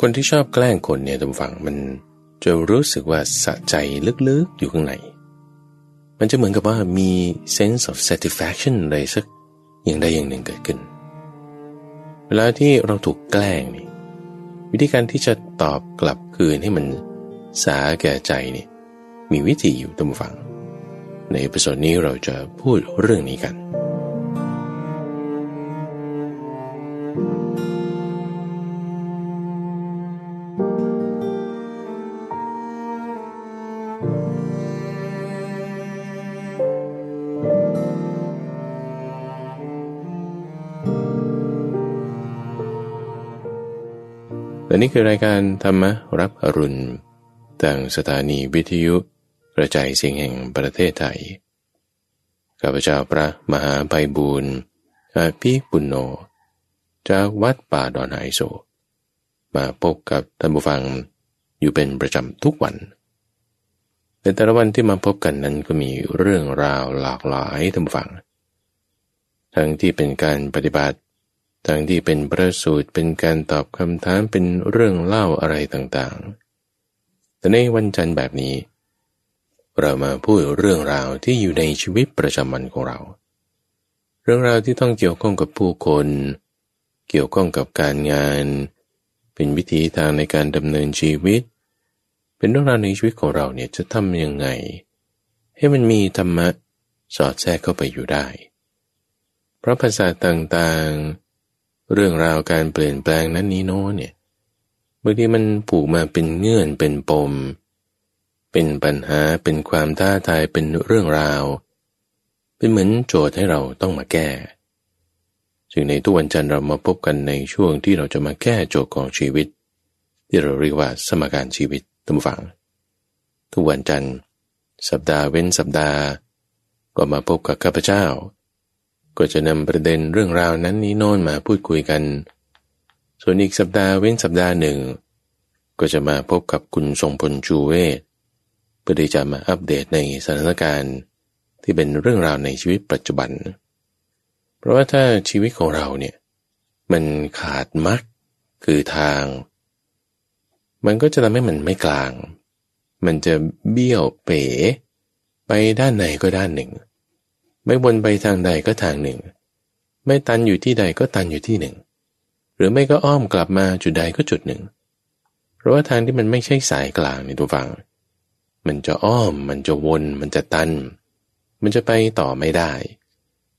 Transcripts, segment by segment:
คนที่ชอบแกล้งคนเนี่ยท่านผู้ฟังมันจะรู้สึกว่าสะใจลึกๆอยู่ข้างใน มันจะเหมือนกับว่ามี sense of satisfaction อะไรสักอย่างใดอย่างหนึ่งเกิดขึ้น เวลาที่เราถูกแกล้งนี่วิธีการที่จะตอบกลับคืนให้มันสาแก่ใจนี่มีวิธีอยู่ท่านผู้ฟัง ใน episode นี้เราจะพูดเรื่องนี้กัน และนี่คือรายการธรรมรับอรุณทางสถานีวิทยุกระจายเสียงแห่งประเทศไทย ข้าพเจ้าพระมหาไพบูรณ์อาภิปุณโญจากวัดป่าดอนไหโศมาพบกับท่านผู้ฟังอยู่เป็นประจำทุกวัน ในแต่ละวันที่มาพบกันนั้นก็มีเรื่องราวหลากหลายท่านผู้ฟัง ทั้งที่เป็นการปฏิบัติ ทั้งที่เป็นประสูตรเป็นการตอบคำถามเป็นเรื่องเล่าอะไรต่างๆ แต่ในวันจันทร์แบบนี้ เรามาพูดเรื่องราวที่อยู่ในชีวิตประจำวันของเรา เรื่องราวที่ต้องเกี่ยวข้องกับผู้คน เกี่ยวข้องกับการงาน เป็นวิธีทางในการดำเนินชีวิต เป็นเรื่องราวในชีวิตของเราเนี่ยจะทำยังไง ให้มันมีธรรมะสอดแทรกเข้าไปอยู่ได้ เพราะภาษาต่างๆ เรื่องราวการเปลี่ยนแปลงนั้นนี้โน้เนี่ยบางทีมันผูกมาเป็นเงื่อนเป็นปม เป็นปัญหาเป็นความท้าทายเป็นเรื่องราว เป็นเหมือนโจทย์ให้เราต้องมาแก้จึงในทุกวันจันทร์เรามาพบกันในช่วงที่เราจะมาแก้โจทย์ของชีวิต ที่เราเรียกว่าสมการชีวิตตั้งฝัง ทุกวันจันทร์ สัปดาห์เว้นสัปดาห์ ก็มาพบกับข้าพเจ้า ก็จะนำประเด็นเรื่องราวนั้นนี้โน่นมาพูดคุยกัน ส่วนอีกสัปดาห์เว้นสัปดาห์หนึ่ง ก็จะมาพบกับคุณทรงพลจูเวศเพื่อที่จะมาอัปเดตในสถานการณ์ที่เป็นเรื่องราวในชีวิตปัจจุบัน เพราะว่าถ้าชีวิตของเราเนี่ยมันขาดมักคือทาง มันก็จะทำให้มันไม่กลาง มันจะเบี้ยวเป๋ ไปด้านไหนก็ด้านหนึ่ง ไม่วนไปทางใดก็ทางหนึ่ง ไม่ตันอยู่ที่ใดก็ตันอยู่ที่หนึ่ง หรือไม่ก็อ้อมกลับมาจุดใดก็จุดหนึ่ง เพราะว่าทางที่มันไม่ใช่สายกลางในตัวฟัง มันจะอ้อม มันจะวน มันจะตัน มันจะไปต่อไม่ได้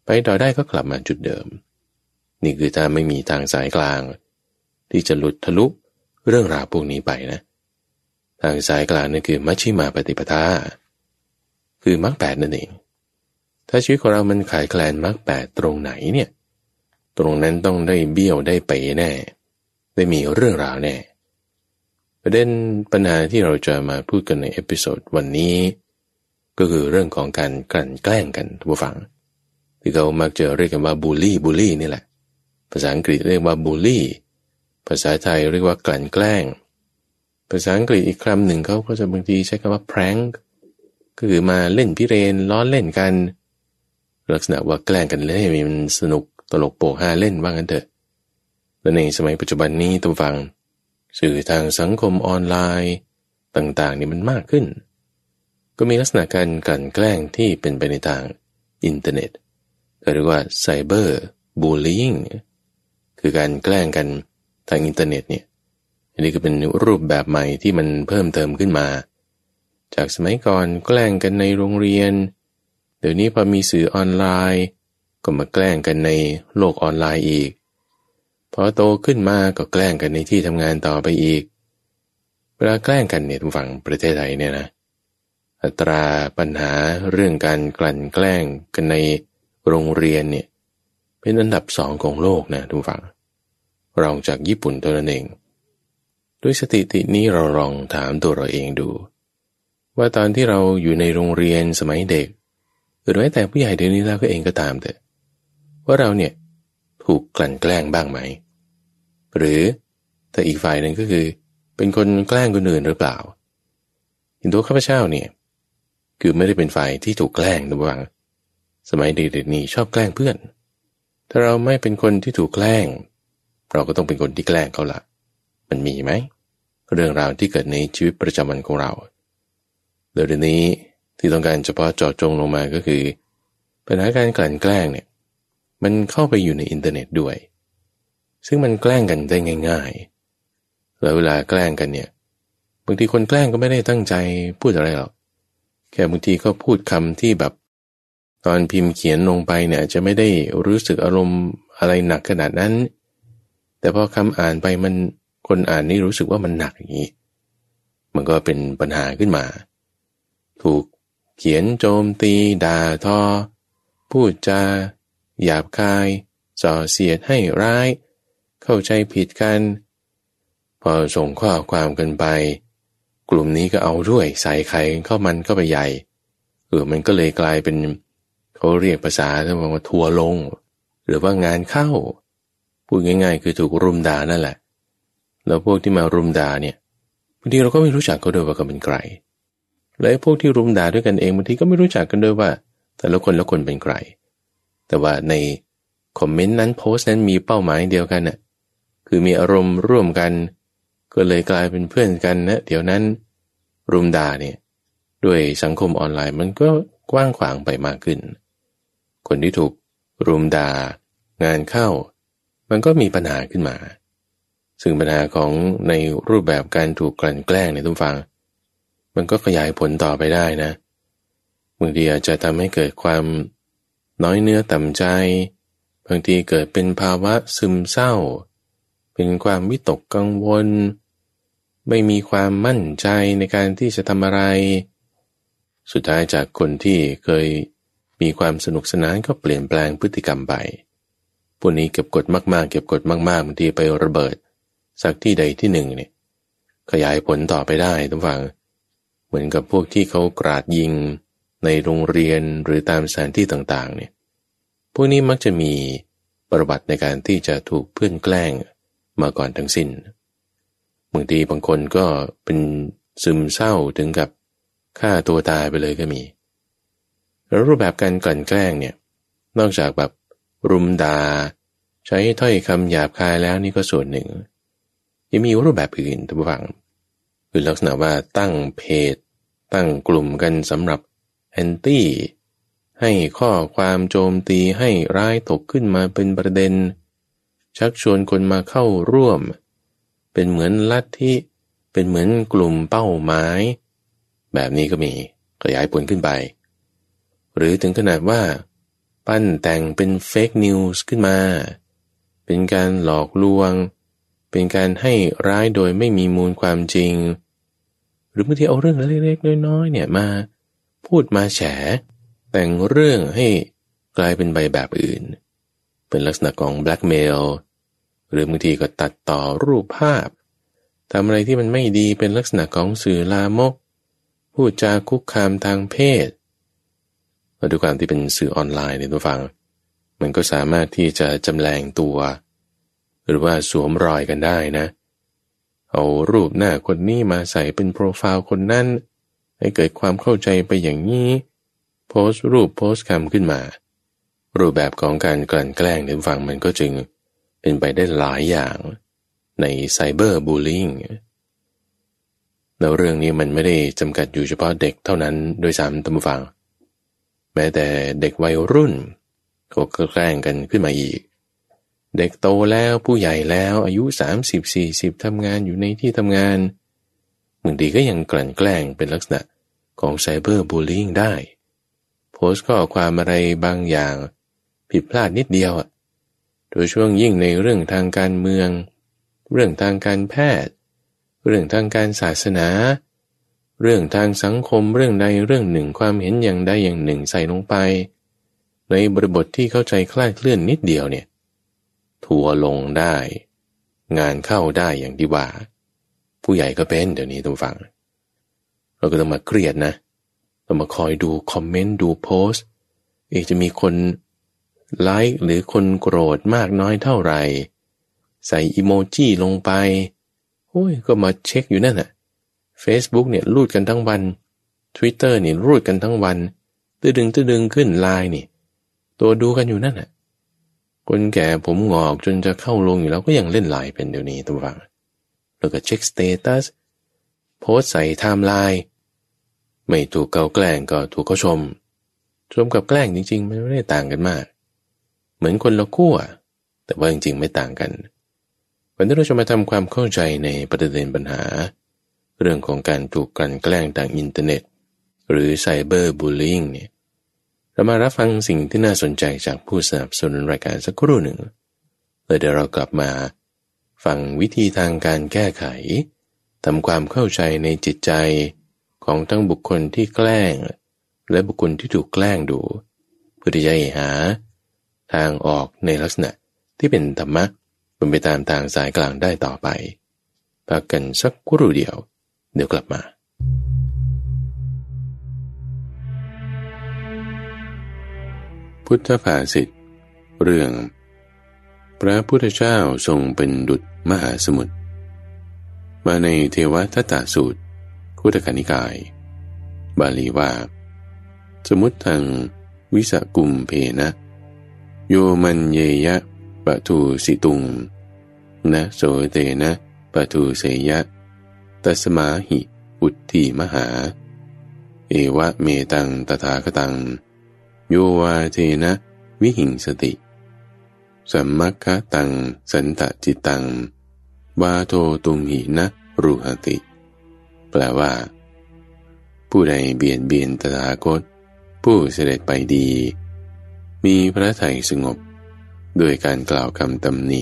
ไปต่อได้ก็กลับมาจุดเดิม นี่คือถ้าไม่มีทางสายกลาง ที่จะหลุดทะลุเรื่องราวพวกนี้ไปนะ ทางสายกลางนั่นคือมัชชิมาปฏิปทา คือมรรคแปดนั่นเอง ถ้าชีวิตของเรามันขาดแคลนมรรคแปดตรงไหนเนี่ย ตรงนั้นต้องได้เบี้ยวได้ไปแน่ ได้มีเรื่องราวแน่ ประเด็นปัญหาที่เราจะมาพูดกันใน episode วันนี้ ก็คือเรื่องของการกลั่นแกล้งกันท่านผู้ฟัง ที่เขามักจะเรียกกันว่าบูลลี่บูลลี่นี่แหละ ภาษาอังกฤษเรียกว่าบูลลี่ ภาษาไทยเรียกว่ากลั่นแกล้ง ภาษาอังกฤษอีกคำหนึ่งเขาก็จะบางทีใช้คำว่า prank ก็คือมาเล่นพิเรนล้อเล่นกัน ลักษณะว่าแกล้งกันเล่นมันสนุกตลกโปกฮาเล่นว่างั้นเถอะและในสมัยปัจจุบันนี้ตัวฟัง สื่อทางสังคมออนไลน์ต่างๆนี่มันมากขึ้น ก็มีลักษณะการกลั่นแกล้งที่เป็นไปในทางอินเทอร์เน็ตเรียกว่า cyberbully คือการแกล้งกันทางอินเทอร์เน็ตเนี่ยอันนี้ก็เป็นรูปแบบใหม่ที่มันเพิ่มเติมขึ้นมา จากสมัยก่อนแกล้งกันในโรงเรียน เดี๋ยวนี้พอมีสื่อออนไลน์ ก็มาแกล้งกันในโลกออนไลน์อีก พอโตขึ้นมาก็แกล้งกันในที่ทำงานต่อไปอีก เวลาแกล้งกันเนี่ยทุกฝั่งประเทศไทยเนี่ยนะ อัตราปัญหาเรื่องการกลั่นแกล้งกันในโรงเรียนเนี่ยเป็นอันดับสองของโลกนะทุกฝั่งรองจากญี่ปุ่นตัวนั้นเอง ด้วยสถิตินี้เราลองถามตัวเราเองดู ว่าตอนที่เราอยู่ในโรงเรียนสมัยเด็ก หรือแม้แต่ผู้ใหญ่เดี๋ยวนี้แล้วก็เองก็ตามแต่ว่าเราเนี่ยถูกกลั่นแกล้งบ้างไหม หรือแต่อีกฝ่ายหนึ่งก็คือ เป็นคนแกล้งคนอื่นหรือเปล่าเห็นตัวข้าพเจ้าเนี่ยคือไม่ได้เป็นฝ่ายที่ถูกแกล้งนะบังสมัยเด็กๆนี้ชอบแกล้งเพื่อน ถ้าเราไม่เป็นคนที่ถูกแกล้ง เราก็ต้องเป็นคนที่แกล้งเขาละมันมีไหม เรื่องราวที่เกิดในชีวิตประจำวันของเราเดี๋ยวนี้ ที่ต้องการเฉพาะเจาะจงลงมาก็คือ ปัญหาการกลั่นแกล้งเนี่ยมันเข้าไปอยู่ในอินเทอร์เน็ตด้วย ซึ่งมันแกล้งกันได้ง่าย ๆ แล้วเวลาแกล้งกันเนี่ยบางทีคนแกล้งก็ไม่ได้ตั้งใจพูดอะไรหรอก แค่บางทีก็พูดคำที่แบบ ตอนพิมพ์เขียนลงไปเนี่ยจะไม่ได้รู้สึกอารมณ์อะไรหนักขนาดนั้น แต่พอคำอ่านไปมันคนอ่านนี่รู้สึกว่ามันหนักอย่างนี้ มันก็เป็นปัญหาขึ้นมา ถูก เขียนโจมตีด่าทอ พูดจา หยาบคาย ส่อเสียดให้ร้าย เข้าใจผิดกัน พอส่งข้อความกันไป กลุ่มนี้ก็เอาด้วยใส่ไข่เข้ามันก็ไปใหญ่เออมันก็เลยกลายเป็นเขาเรียกภาษาที่ว่าทัวลง หรือว่างานเข้า พูดง่าย ๆ คือถูกรุมด่านั่นแหละ แล้วพวกที่มารุมด่าเนี่ยบางทีเราก็ไม่รู้จักเขาด้วยว่าเขาเป็นใคร และพวกที่รุมด่าด้วยกันเองบางทีก็ไม่รู้จักกันด้วยว่า แต่ละคนละคนเป็นใคร แต่ว่าในคอมเมนต์นั้นโพสต์นั้นมีเป้าหมายเดียวกันน่ะคือมีอารมณ์ร่วมกัน ก็เลยกลายเป็นเพื่อนกันนะเดี๋ยวนั้น รุมด่าเนี่ยด้วยสังคมออนไลน์มันก็กว้างขวางไปมากขึ้น คนที่ถูกรุมด่างานเข้า มันก็มีปัญหาขึ้นมา ซึ่งปัญหาของในรูปแบบการถูกกลั่นแกล้งในทุกฟัง มันก็ขยายผลต่อไปได้นะบางทีอาจจะทำให้เกิดความน้อยเนื้อต่ำใจ บางทีเกิดเป็นภาวะซึมเศร้า เป็นความวิตกกังวล ไม่มีความมั่นใจในการที่จะทำอะไร สุดท้ายจากคนที่เคยมีความสนุกสนานก็เปลี่ยนแปลงพฤติกรรมไปพวกนี้เก็บกดมากๆ เก็บกดมากๆบางทีไประเบิด สักที่ใดที่หนึ่งเนี่ยขยายผลต่อไปได้ทุกฝัง เหมือนกับพวกที่เขากราดยิงในโรงเรียนหรือตามสถานที่ต่างๆเนี่ยพวกนี้มักจะมีประวัติในการที่จะถูกเพื่อนแกล้งมาก่อนทั้งสิน้นบางทีบางคนก็เป็นซึมเศร้าถึงกับฆ่าตัวตายไปเลยก็มี แล้วรูปแบบการกลั่นแกล้งเนี่ยนอกจากแบบรุมดาใช้ถ้อยคำหยาบคายแล้วนี่ก็ส่วนหนึ่ง ยังมีรูปแบบอื่นทุกฝัง คือลักษณะว่าตั้งเพจ ตั้งกลุ่มกันสำหรับแอนตี้ให้ข้อความโจมตีให้ร้ายตกขึ้นมาเป็นประเด็น ชักชวนคนมาเข้าร่วม เป็นเหมือนลัทธิเป็นเหมือนกลุ่มเป้าหมาย แบบนี้ก็มีขยายผลขึ้นไป หรือถึงขนาดว่า ปั้นแต่งเป็นเฟกนิวส์ขึ้นมา เป็นการหลอกลวง เป็นการให้ร้ายโดยไม่มีมูลความจริง หรือบางทีเอาเรื่องเล็กๆน้อยๆเนี่ยมา พูดมาแฉ แต่งเรื่องให้กลายเป็นใบแบบอื่น เป็นลักษณะของแบล็กเมลหรือบางทีก็ตัดต่อรูปภาพทำอะไรที่มันไม่ดีเป็นลักษณะของสื่อลามก พูดจาคุกคามทางเพศมาดูความที่เป็นสื่อออนไลน์ในตัวฟัง มันก็สามารถที่จะจำแรงตัว หรือว่าสวมรอยกันได้นะ เอารูปหน้าคนนี้มาใส่เป็นโปรไฟล์คนนั้น ให้เกิดความเข้าใจไปอย่างนี้ โพสต์รูปโพสต์คำขึ้นมา รูปแบบของการกลั่นแกล้งในฝั่งมันก็จึงเป็นไปได้หลายอย่างในไซเบอร์บูลลิงแล้วเรื่องนี้มันไม่ได้จำกัดอยู่เฉพาะเด็กเท่านั้นโดยสามตัมฟัง แม้แต่เด็กวัยรุ่นก็แกล้งกันขึ้นมาอีก เด็กโตแล้วผู้ใหญ่แล้วอายุ 30-40ทำงานอยู่ในที่ทำงานบางทีก็ยังกลั่นแกล้งเป็นลักษณะของไซเบอร์บูลลิงได้ โพสต์ข้อความอะไรบางอย่าง ผิดพลาดนิดเดียวอะโดยช่วงยิ่งในเรื่องทางการเมือง เรื่องทางการแพทย์ เรื่องทางการศาสนา เรื่องทางสังคมเรื่องใดเรื่องหนึ่งความเห็นอย่างใดอย่างหนึ่งใส่ลงไป ในบริบทที่เข้าใจคลาดเคลื่อนนิดเดียวเนี่ย ทัวลงได้ งานเข้าได้อย่างที่ว่า ผู้ใหญ่ก็เป็นเดี๋ยวนี้ต้องฟัง เราก็ต้องมาเครียดนะต้องมาคอยดูคอมเมนต์ดูโพสต์เอกจะมีคนไลค์หรือคนโกรธมากน้อยเท่าไหร่ ใส่อิโมจิลงไปโอ้ยก็มาเช็คอยู่นั่นแหะ Facebook เนี่ยรูดกันทั้งวัน Twitter นี่ยรูดกันทั้งวัน ตืดึงตืดึงขึ้นไลน์นี่ ตัวดูกันอยู่นั่นแหละ คนแก่ผมหงอกจนจะเข้าโลงอยู่แล้วก็ยังเล่นไลน์เป็นเดี๋ยวนี้ท่านผู้ฟังแล้วก็เช็ค status โพสใส่ไทม์ไลน์ไม่ถูกเขาแกล้งก็ถูกเขาชม ชมกับแกล้งจริง ๆ มันไม่ได้ต่างกันมาก เหมือนคนละขั้วแต่ว่าจริงๆไม่ต่างกัน วันนี้เราจะมาทำความเข้าใจในประเด็นปัญหา เรื่องของการถูกกลั่นแกล้งทางอินเทอร์เน็ต หรือไซเบอร์บูลลิงเนี่ย เรามารับฟังสิ่งที่น่าสนใจจากผู้สนับสนุนรายการสักครู่หนึ่งเลยเดี๋ยวเรากลับมาฟังวิธีทางการแก้ไขทำความเข้าใจในจิตใจของทั้งบุคคลที่แกล้ง และบุคคลที่ถูกแกล้งดู เพื่อที่จะหา ทางออกในลักษณะที่เป็นธรรมะเป็นไปตามทางสายกลางได้ต่อไปพักกันสักครู่เดียว เดี๋ยวกลับมา พุทธภาษิตเรื่อง พระพุทธเจ้าทรงเป็นดุจมหาสมุทรมาในเทวทัตตสูตรพุทธกนิกาย บาลีว่า สมุติทางวิสกุมเพนะ โยมันเยยะปะทูสิตุง นะโสเตนะปะทูเสยะ ตัสมาหิอุตติมหา เอวะเมตังตถาคตัง โยวาเทนะ วิหิงสติ สัมมัคคะตัง สันตจิตังวาโทตุงหินะรูหติ แปลว่า ผู้ใดเบียดเบียนตถาคต ผู้เสด็จไปดี มีพระทัยสงบ ด้วยการกล่าวคำตำหนิ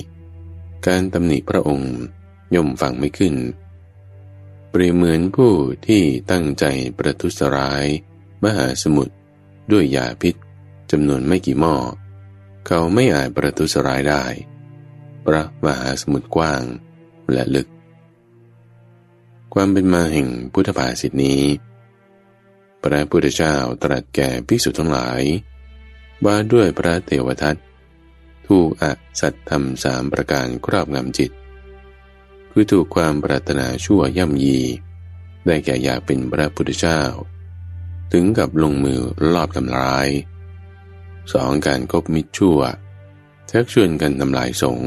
การตำหนิพระองค์ย่อมฟังไม่ขึ้น เปรียบเหมือนผู้ที่ตั้งใจประทุษร้าย มหาสมุทร ด้วยยาพิษจำนวนไม่กี่หม้อ เขาไม่อาจประทุษร้ายได้ พระมหาสมุทรกว้างและลึก ความเป็นมาแห่งพุทธภาษิตนี้ พระพุทธเจ้าตรัสแก่ภิกษุทั้งหลาย ว่าด้วยพระเทวทัตถูกอสัตธรรมสามประการครอบงำจิต คือถูกความปรารถนาชั่วย่ำยี ได้แก่อยากเป็นพระพุทธเจ้า ถึงกับลงมือลอบทำร้าย สองการคบมิตรชั่วชักชวนกันทำลายสง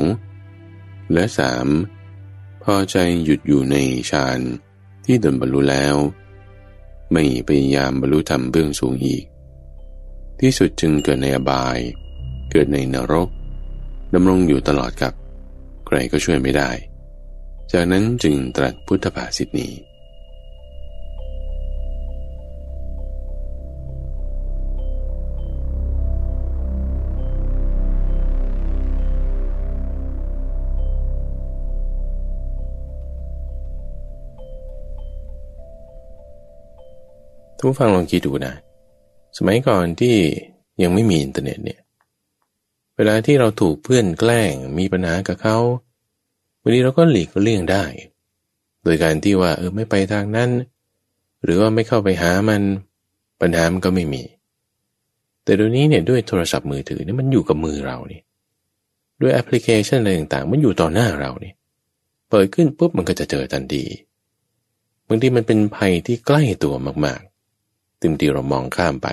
และสามพอใจหยุดอยู่ในฌานที่ตนบรรลุแล้ว ไม่พยายามบรรลุธรรมเบื้องสูงอีก ที่สุดจึงเกิดในอบาย เกิดในนรกดำรงอยู่ตลอดกับ ใครก็ช่วยไม่ได้ จากนั้นจึงตรัสพุทธภาษิตนี้ ท่านผู้ฟังลองคิดดูนะ สมัยก่อนที่ยังไม่มีอินเทอร์เน็ตเนี่ย เวลาที่เราถูกเพื่อนแกล้งมีปัญหากับเขาวันนี้เราก็หลีกเลี่ยงได้ โดยการที่ว่าเออไม่ไปทางนั้น หรือว่าไม่เข้าไปหามันปัญหามันก็ไม่มี แต่เดี๋ยวนี้เนี่ยด้วยโทรศัพท์มือถือเนี่ยมันอยู่กับมือเรานี่ด้วยแอปพลิเคชันอะไรต่างๆ มันอยู่ต่อหน้าเราเนี่ยเปิดขึ้นปุ๊บมันก็จะเจอทันทีบางทีมันเป็นภัยที่ใกล้ตัวมาก ตึมทีเรามองข้ามไป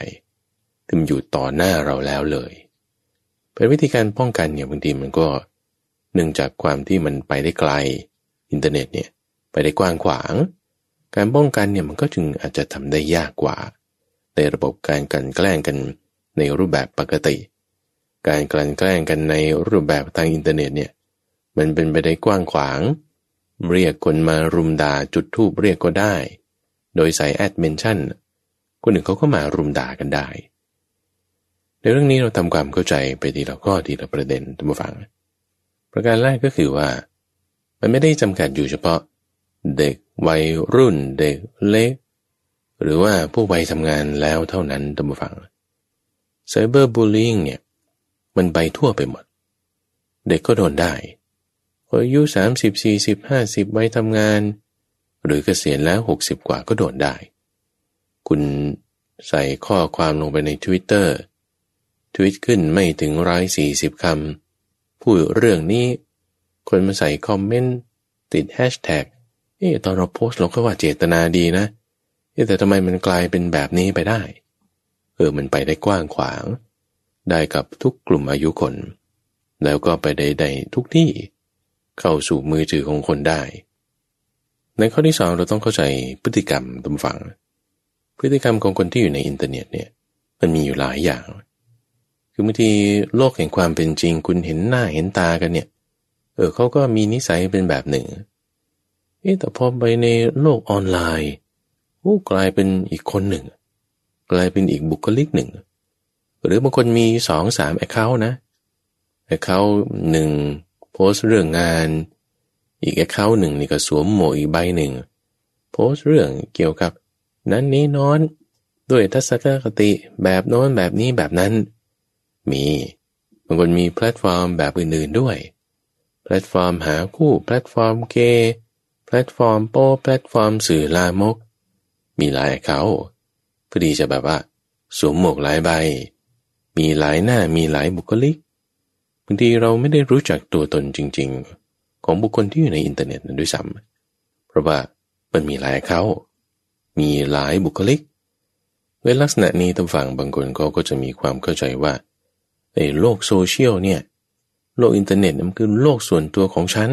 ตึมอยู่ต่อหน้าเราแล้วเลย แล้ววิธีการป้องกันเนี่ยบางทีมันก็เนื่องจากความที่มันไปได้ไกล อินเทอร์เน็ตเนี่ยไปได้กว้างขวาง การป้องกันเนี่ยมันก็จึงอาจจะทำได้ยากกว่า ในระบบการกลั่นแกล้งกันในรูปแบบปกติ การกลั่นแกล้งกันในรูปแบบทางอินเทอร์เน็ตเนี่ยมันเป็นไปได้กว้างขวาง เรียกคนมารุมด่าจุดธูปเรียกก็ได้ โดยใส่ add mention คนหนึ่งเขาก็มารุมด่ากันได้ ในเรื่องนี้เราทำความเข้าใจไปทีละข้อทีละประเด็นท่านผู้ฟัง ประการแรกก็คือว่า มันไม่ได้จำกัดอยู่เฉพาะ เด็กวัยรุ่น เด็กเล็ก หรือว่าผู้วัยทำงานแล้วเท่านั้นท่านผู้ฟัง cyberbullying เนี่ยมันไปทั่วไปหมด เด็กก็โดนได้อายุสามสิบสี่สิบห้าสิบวัยทำงาน หรือเกษียณแล้วหกสิบกว่าก็โดนได้ คุณใส่ข้อความลงไปใน Twitter ทวิตขึ้นไม่ถึงร้อยสี่สิบคำพูดเรื่องนี้ คนมาใส่คอมเมนต์ ติดแฮชแท็กเอ๊ตอนเราโพสต์เราก็ว่าเจตนาดีนะ แต่ทำไมมันกลายเป็นแบบนี้ไปได้ เออมันไปได้กว้างขวาง ได้กับทุกกลุ่มอายุคน แล้วก็ไปได้ได้ทุกที่ เข้าสู่มือถือของคนได้ ในข้อที่สองเราต้องเข้าใจพฤติกรรมตามฝัง พฤติกรรมของคนที่อยู่ในอินเทอร์เน็ตเนี่ยมันมีอยู่หลายอย่าง คือบางทีโลกแห่งความเป็นจริง คุณเห็นหน้าเห็นตากันเนี่ย เออเขาก็มีนิสัยเป็นแบบหนึ่ง เอ๊แต่พอไปในโลกออนไลน์โอ้กลายเป็นอีกคนหนึ่ง กลายเป็นอีกบุคลิกหนึ่ง หรือบางคนมีสองสาม account นะ account หนึ่งโพสเรื่องงาน อีก account หนึ่งนี่ก็สวมหมวกอีกใบหนึ่ง โพสเรื่องเกี่ยวกับ นั่นนี่โน่นด้วยทัศนคติแบบโน้นแบบนี้แบบนั้น มีบางคนมีแพลตฟอร์มแบบอื่นๆด้วย แพลตฟอร์มหาคู่แพลตฟอร์มเกย์แพลตฟอร์มโป้แพลตฟอร์มสื่อลามก มีหลายเขาพอดีจะแบบว่าสวมหมวกหลายใบ มีหลายหน้ามีหลายบุคลิกบางทีเราไม่ได้รู้จักตัวตนจริง ๆ ของบุคคลที่อยู่ในอินเทอร์เน็ตนั้นด้วยซ้ำเพราะว่ามันมีหลายเขา มีหลายบุคลิกในลักษณะนี้ท่านผู้ฟังบางคนเขาก็จะมีความเข้าใจว่าไอ้โลกโซเชียลเนี่ย โลกอินเทอร์เน็ตมันคือโลกส่วนตัวของฉัน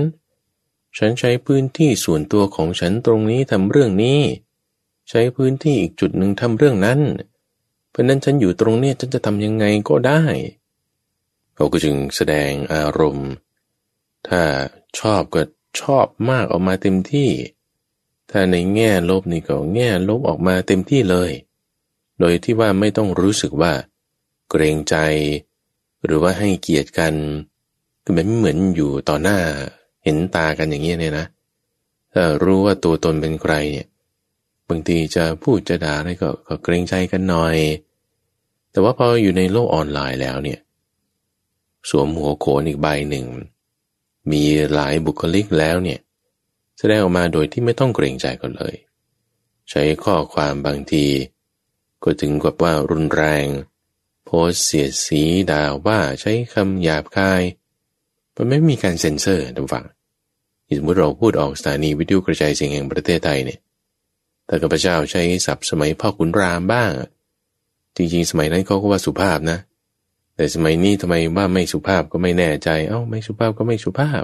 ฉันใช้พื้นที่ส่วนตัวของฉันตรงนี้ทำเรื่องนี้ ใช้พื้นที่อีกจุดหนึ่งทำเรื่องนั้น เพราะนั้นฉันอยู่ตรงนี้ฉันจะทำยังไงก็ได้เขาก็จึงแสดงอารมณ์ ถ้าชอบก็ชอบมากออกมาเต็มที่ ถ้าในแง่ลบนี่ก็แง่ลบออกมาเต็มที่เลย โดยที่ว่าไม่ต้องรู้สึกว่า เกรงใจ หรือว่าให้เกียรติกันคือมันไม่เหมือนอยู่ต่อหน้าเห็นตากันอย่างนี้ยเนี่ยนะถ้ารู้ว่าตัวตนเป็นใครเนี่ยบางทีจะพูดจะด่าอะไรก็ก็เกรงใจกันหน่อย แต่ว่าพออยู่ในโลกออนไลน์แล้วเนี่ย สวมหัวโขนอีกใบหนึ่ง มีหลายบุคลิกแล้วเนี่ย แสดงออกมาโดยที่ไม่ต้องเกรงใจกันเลย ใช้ข้อความบางที ก็ถึงกับว่ารุนแรง โพสเสียดสีด่าว่าใช้คำหยาบคาย มันไม่มีการเซ็นเซอร์ทุกฝั่งสมมติเราพูดออกสถานีวิทยุกระจายเสียงแห่งประเทศไทยเนี่ยแต่ข้าพเจ้าใช้ศัพท์สมัยพ่อขุนรามบ้าง จริงๆ สมัยนั้นเขาก็ว่าสุภาพนะ แต่สมัยนี้ทำไมว่าไม่สุภาพก็ไม่แน่ใจ เอ้าไม่สุภาพก็ไม่สุภาพ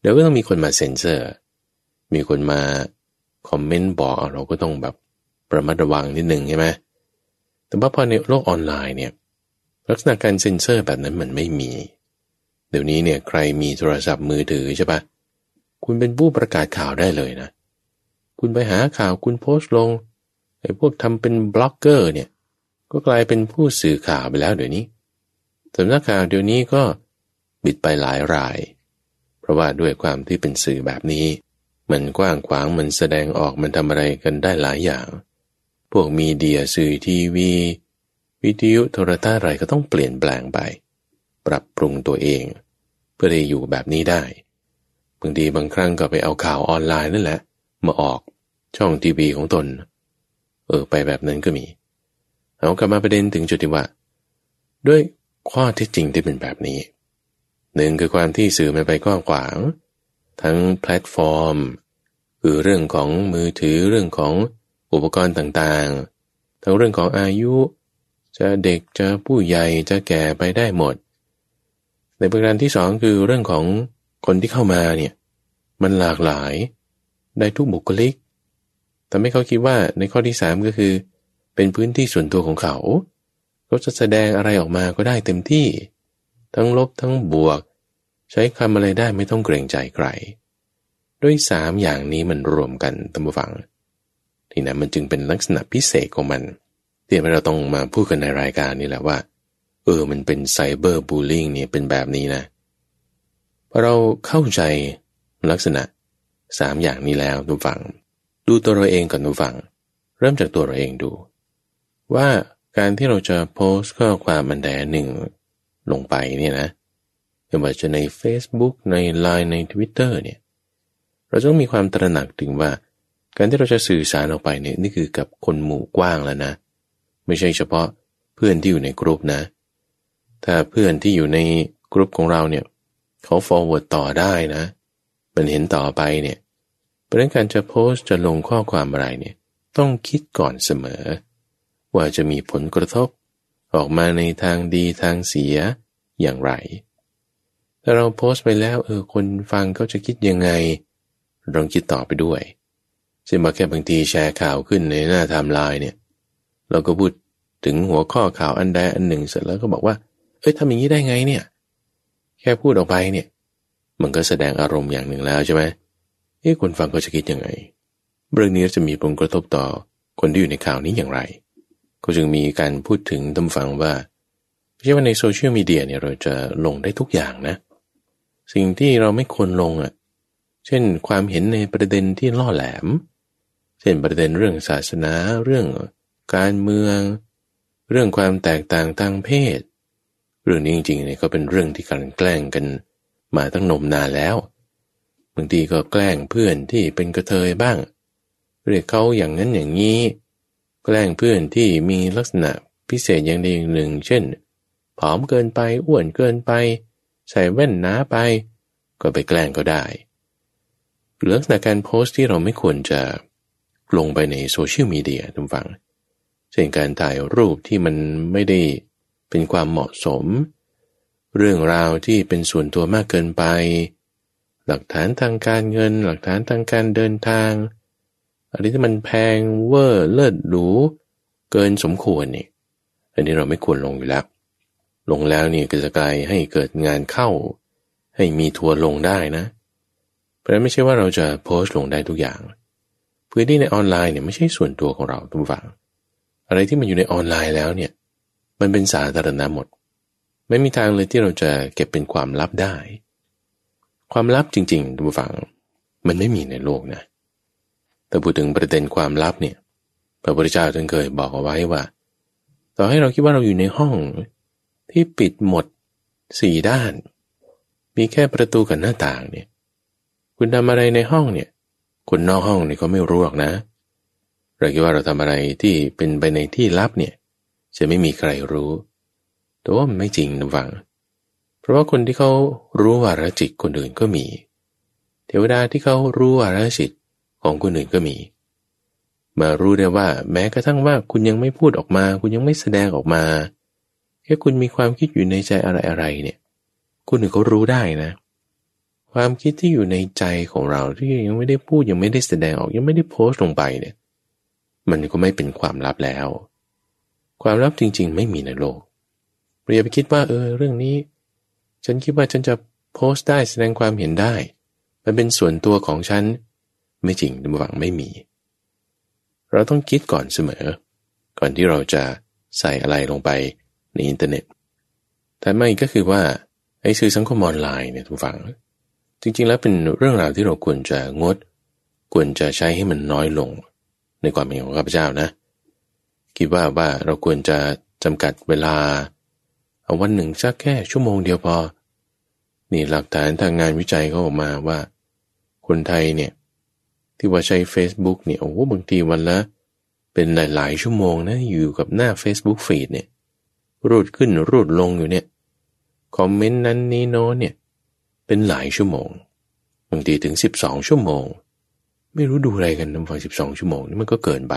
เดี๋ยวก็ต้องมีคนมาเซ็นเซอร์ มีคนมาคอมเมนต์บอกเราก็ต้องแบบระมัดระวังนิดหนึ่งใช่ไหมแต่ว่าพอในโลกออนไลน์เนี่ยลักษณะการเซ็นเซอร์แบบนั้นมันไม่มี เดี๋ยวนี้เนี่ยใครมีโทรศัพท์มือถือใช่ปะคุณเป็นผู้ประกาศข่าวได้เลยนะ คุณไปหาข่าวคุณโพสต์ลงไอ้พวกทำเป็นบล็อกเกอร์เนี่ยก็กลายเป็นผู้สื่อข่าวไปแล้วเดี๋ยวนี้สำนักข่าวเดี๋ยวนี้ก็บิดไปหลายราย เพราะว่าด้วยความที่เป็นสื่อแบบนี้ มันกว้างขวางมันแสดงออกมันทำอะไรกันได้หลายอย่าง พวกมีเดียสื่อทีวี วิทยุโทรทัศน์อะไรก็ต้องเปลี่ยนแปลงไป ปรับปรุงตัวเอง เพื่อได้อยู่แบบนี้ได้บางทีบางครั้งก็ไปเอาข่าวออนไลน์นั่นแหละ มาออกช่องทีวีของตน เออ ไปแบบนั้นก็มี เอากลับมาประเด็นถึงจุดที่ว่า ด้วยข้อที่จริงที่เป็นแบบนี้หนึ่งคือความที่สื่อมันไปกว้างขวาง ทั้งแพลตฟอร์ม คือเรื่องของมือถือเรื่องของอุปกรณ์ต่างๆ ทั้งเรื่องของอายุ จะเด็กจะผู้ใหญ่จะแก่ไปได้หมด ในประการที่สองคือเรื่องของคนที่เข้ามาเนี่ยมันหลากหลาย ได้ทุกบุคลิกแต่ไม่เขาคิดว่าในข้อที่สามก็คือ เป็นพื้นที่ส่วนตัวของเขาเขาจะแสดงอะไรออกมาก็ได้เต็มที่ ทั้งลบทั้งบวก ใช้คำอะไรได้ไม่ต้องเกรงใจใคร ด้วยสามอย่างนี้มันรวมกันตั้งฟัง ที่นั้นมันจึงเป็นลักษณะพิเศษของมัน ที่เราต้องมาพูดกันในรายการนี้แหละว่า เออมันเป็นไซเบอร์บูลลิงเนี่ยเป็นแบบนี้นะพอเราเข้าใจลักษณะสามอย่างนี้แล้วทุกฝัง ดูตัวเราเองก่อนทุกฝัง เริ่มจากตัวเราเองดู ว่าการที่เราจะโพสต์ข้อความมันแดหนึ่งลงไปเนี่ยนะ ไม่ว่าจะใน Facebook ใน Line ใน Twitter เนี่ยเราต้องมีความตระหนักถึงว่า การที่เราจะสื่อสารออกไปเนี่ยนี่คือกับคนหมู่กว้างแล้วนะ ไม่ใช่เฉพาะเพื่อนที่อยู่ในกลุ่มนะ ถ้าเพื่อนที่อยู่ในกลุ่มของเราเนี่ยเขา forward ต่อได้นะ มันเห็นต่อไปเนี่ยเพราะนั้นการจะโพสต์จะลงข้อความอะไรเนี่ยต้องคิดก่อนเสมอ ว่าจะมีผลกระทบ ออกมาในทางดีทางเสียอย่างไร เราโพสต์ไปแล้วเออคนฟังเขาจะคิดยังไงลองคิดต่อไปด้วยช่นมาแค่บางทีแชร์ข่าวขึ้นในหน้าไทม์ไลน์เนี่ย เราก็พูดถึงหัวข้อข่าวอันใดอันหนึ่งเสร็จแล้วก็บอกว่า เอ้ยทำอย่างนี้ได้ไงเนี่ย แค่พูดออกไปเนี่ย มันก็แสดงอารมณ์อย่างหนึ่งแล้วใช่ไหมเอ้คนฟังก็จะคิดยังไง เรื่องนี้จะมีผลกระทบต่อคนที่อยู่ในข่าวนี้อย่างไร ก็จึงมีการพูดถึงตำฟังว่าไม่ใช่ว่าในโซเชียลมีเดียเนี่ยเราจะลงได้ทุกอย่างนะ สิ่งที่เราไม่ควรลงอะ เช่นความเห็นในประเด็นที่ล่อแหลม เช่นประเด็นเรื่องศาสนา เรื่องการเมือง เรื่องความแตกต่างทางเพศ เรื่องนี้จริงๆเนี่ยก็เป็นเรื่องที่การแกล้งกันมาตั้งนมนานแล้วบางทีก็แกล้งเพื่อนที่เป็นกระเทยบ้าง เรียกเขาอย่างนั้นอย่างนี้ แกล้งเพื่อนที่มีลักษณะพิเศษอย่างใดอย่างหนึ่ง เช่น ผอมเกินไปอ้วนเกินไป ใส่แว่นหนาไป ก็ไปแกล้งก็ได้ หรือลักษณะการโพสต์ที่เราไม่ควรจะลงไปในโซเชียลมีเดียทุกฝังเช่นการถ่ายรูปที่มันไม่ได้เป็นความเหมาะสม เรื่องราวที่เป็นส่วนตัวมากเกินไป หลักฐานทางการเงิน หลักฐานทางการเดินทางอะไรที่มันแพงเวอร์เลิศหรูเกินสมควรนี่อันนี้เราไม่ควรลงอยู่แล้ว ลงแล้วนี่ก็จะกลายให้เกิดงานเข้า ให้มีทัวร์ลงได้นะ เพราะไม่ใช่ว่าเราจะโพสต์ลงได้ทุกอย่าง พื้นที่ในออนไลน์เนี่ยไม่ใช่ส่วนตัวของเราทุกฝังอะไรที่มันอยู่ในออนไลน์แล้วเนี่ย มันเป็นสาธารณะหมด ไม่มีทางเลยที่เราจะเก็บเป็นความลับได้ ความลับจริงๆทุกฝังมันไม่มีในโลกนะ แต่พูดถึงประเด็นความลับเนี่ย พระพุทธเจ้าท่านเคยบอกเอาไว้ว่า ต่อให้เราคิดว่าเราอยู่ในห้อง ที่ปิดหมดสี่ด้าน มีแค่ประตูกับหน้าต่างเนี่ย คุณทำอะไรในห้องเนี่ย คนนอกห้องเนี่ยเขาไม่รู้หรอกนะเราคิดว่าเราทำอะไรที่เป็นไปในที่ลับเนี่ย จะไม่มีใครรู้แต่ว่ามันไม่จริงนะฟัง เพราะว่าคนที่เขารู้วาระจิตคนอื่นก็มี เทวดาที่เขารู้วาระจิตของคนอื่นก็มี มารู้ได้ว่า แม้กระทั่งว่าคุณยังไม่พูดออกมา คุณยังไม่แสดงออกมา แค่คุณมีความคิดอยู่ในใจอะไรอะไรเนี่ย คุณหนึ่งเขารู้ได้นะ ความคิดที่อยู่ในใจของเราที่ยังไม่ได้พูดยังไม่ได้แสดงออก ยังไม่ได้โพสต์ลงไปเนี่ย มันก็ไม่เป็นความลับแล้ว ความลับจริง ๆ ไม่มีในโลกเราอย่าไปคิดว่าเออเรื่องนี้ ฉันคิดว่าฉันจะโพสต์ได้แสดงความเห็นได้ มันเป็นส่วนตัวของฉัน ไม่จริงดหวังไม่มี เราต้องคิดก่อนเสมอ ก่อนที่เราจะใส่อะไรลงไป ในอินเทอร์เน็ต แต่ไม่ก็คือว่าไอ้สื่อสังคมออนไลน์เนี่ยทุกฝังจริงๆ แล้วเป็นเรื่องราวที่เราควรจะงด ควรจะใช้ให้มันน้อยลง ในความเห็นของข้าพเจ้านะ คิดว่าว่าเราควรจะจำกัดเวลา เอาวันหนึ่งสักแค่ชั่วโมงเดียวพอ นี่หลักฐานทางงานวิจัยเขาออกมาว่า คนไทยเนี่ย ที่ว่าใช้ Facebook เนี่ยโอ้บางทีวันละ เป็นหลาย ๆ ชั่วโมงนะอยู่กับหน้า Facebook Feed เนี่ย รูดขึ้นรูดลงอยู่เนี่ยคอมเมนต์นั้นนี้โน้นเนี่ยเป็นหลายชั่วโมงบางทีถึงสิบสองชั่วโมง ไม่รู้ดูอะไรกันน้ำฟังสิบสองชั่วโมงนี่มันก็เกินไป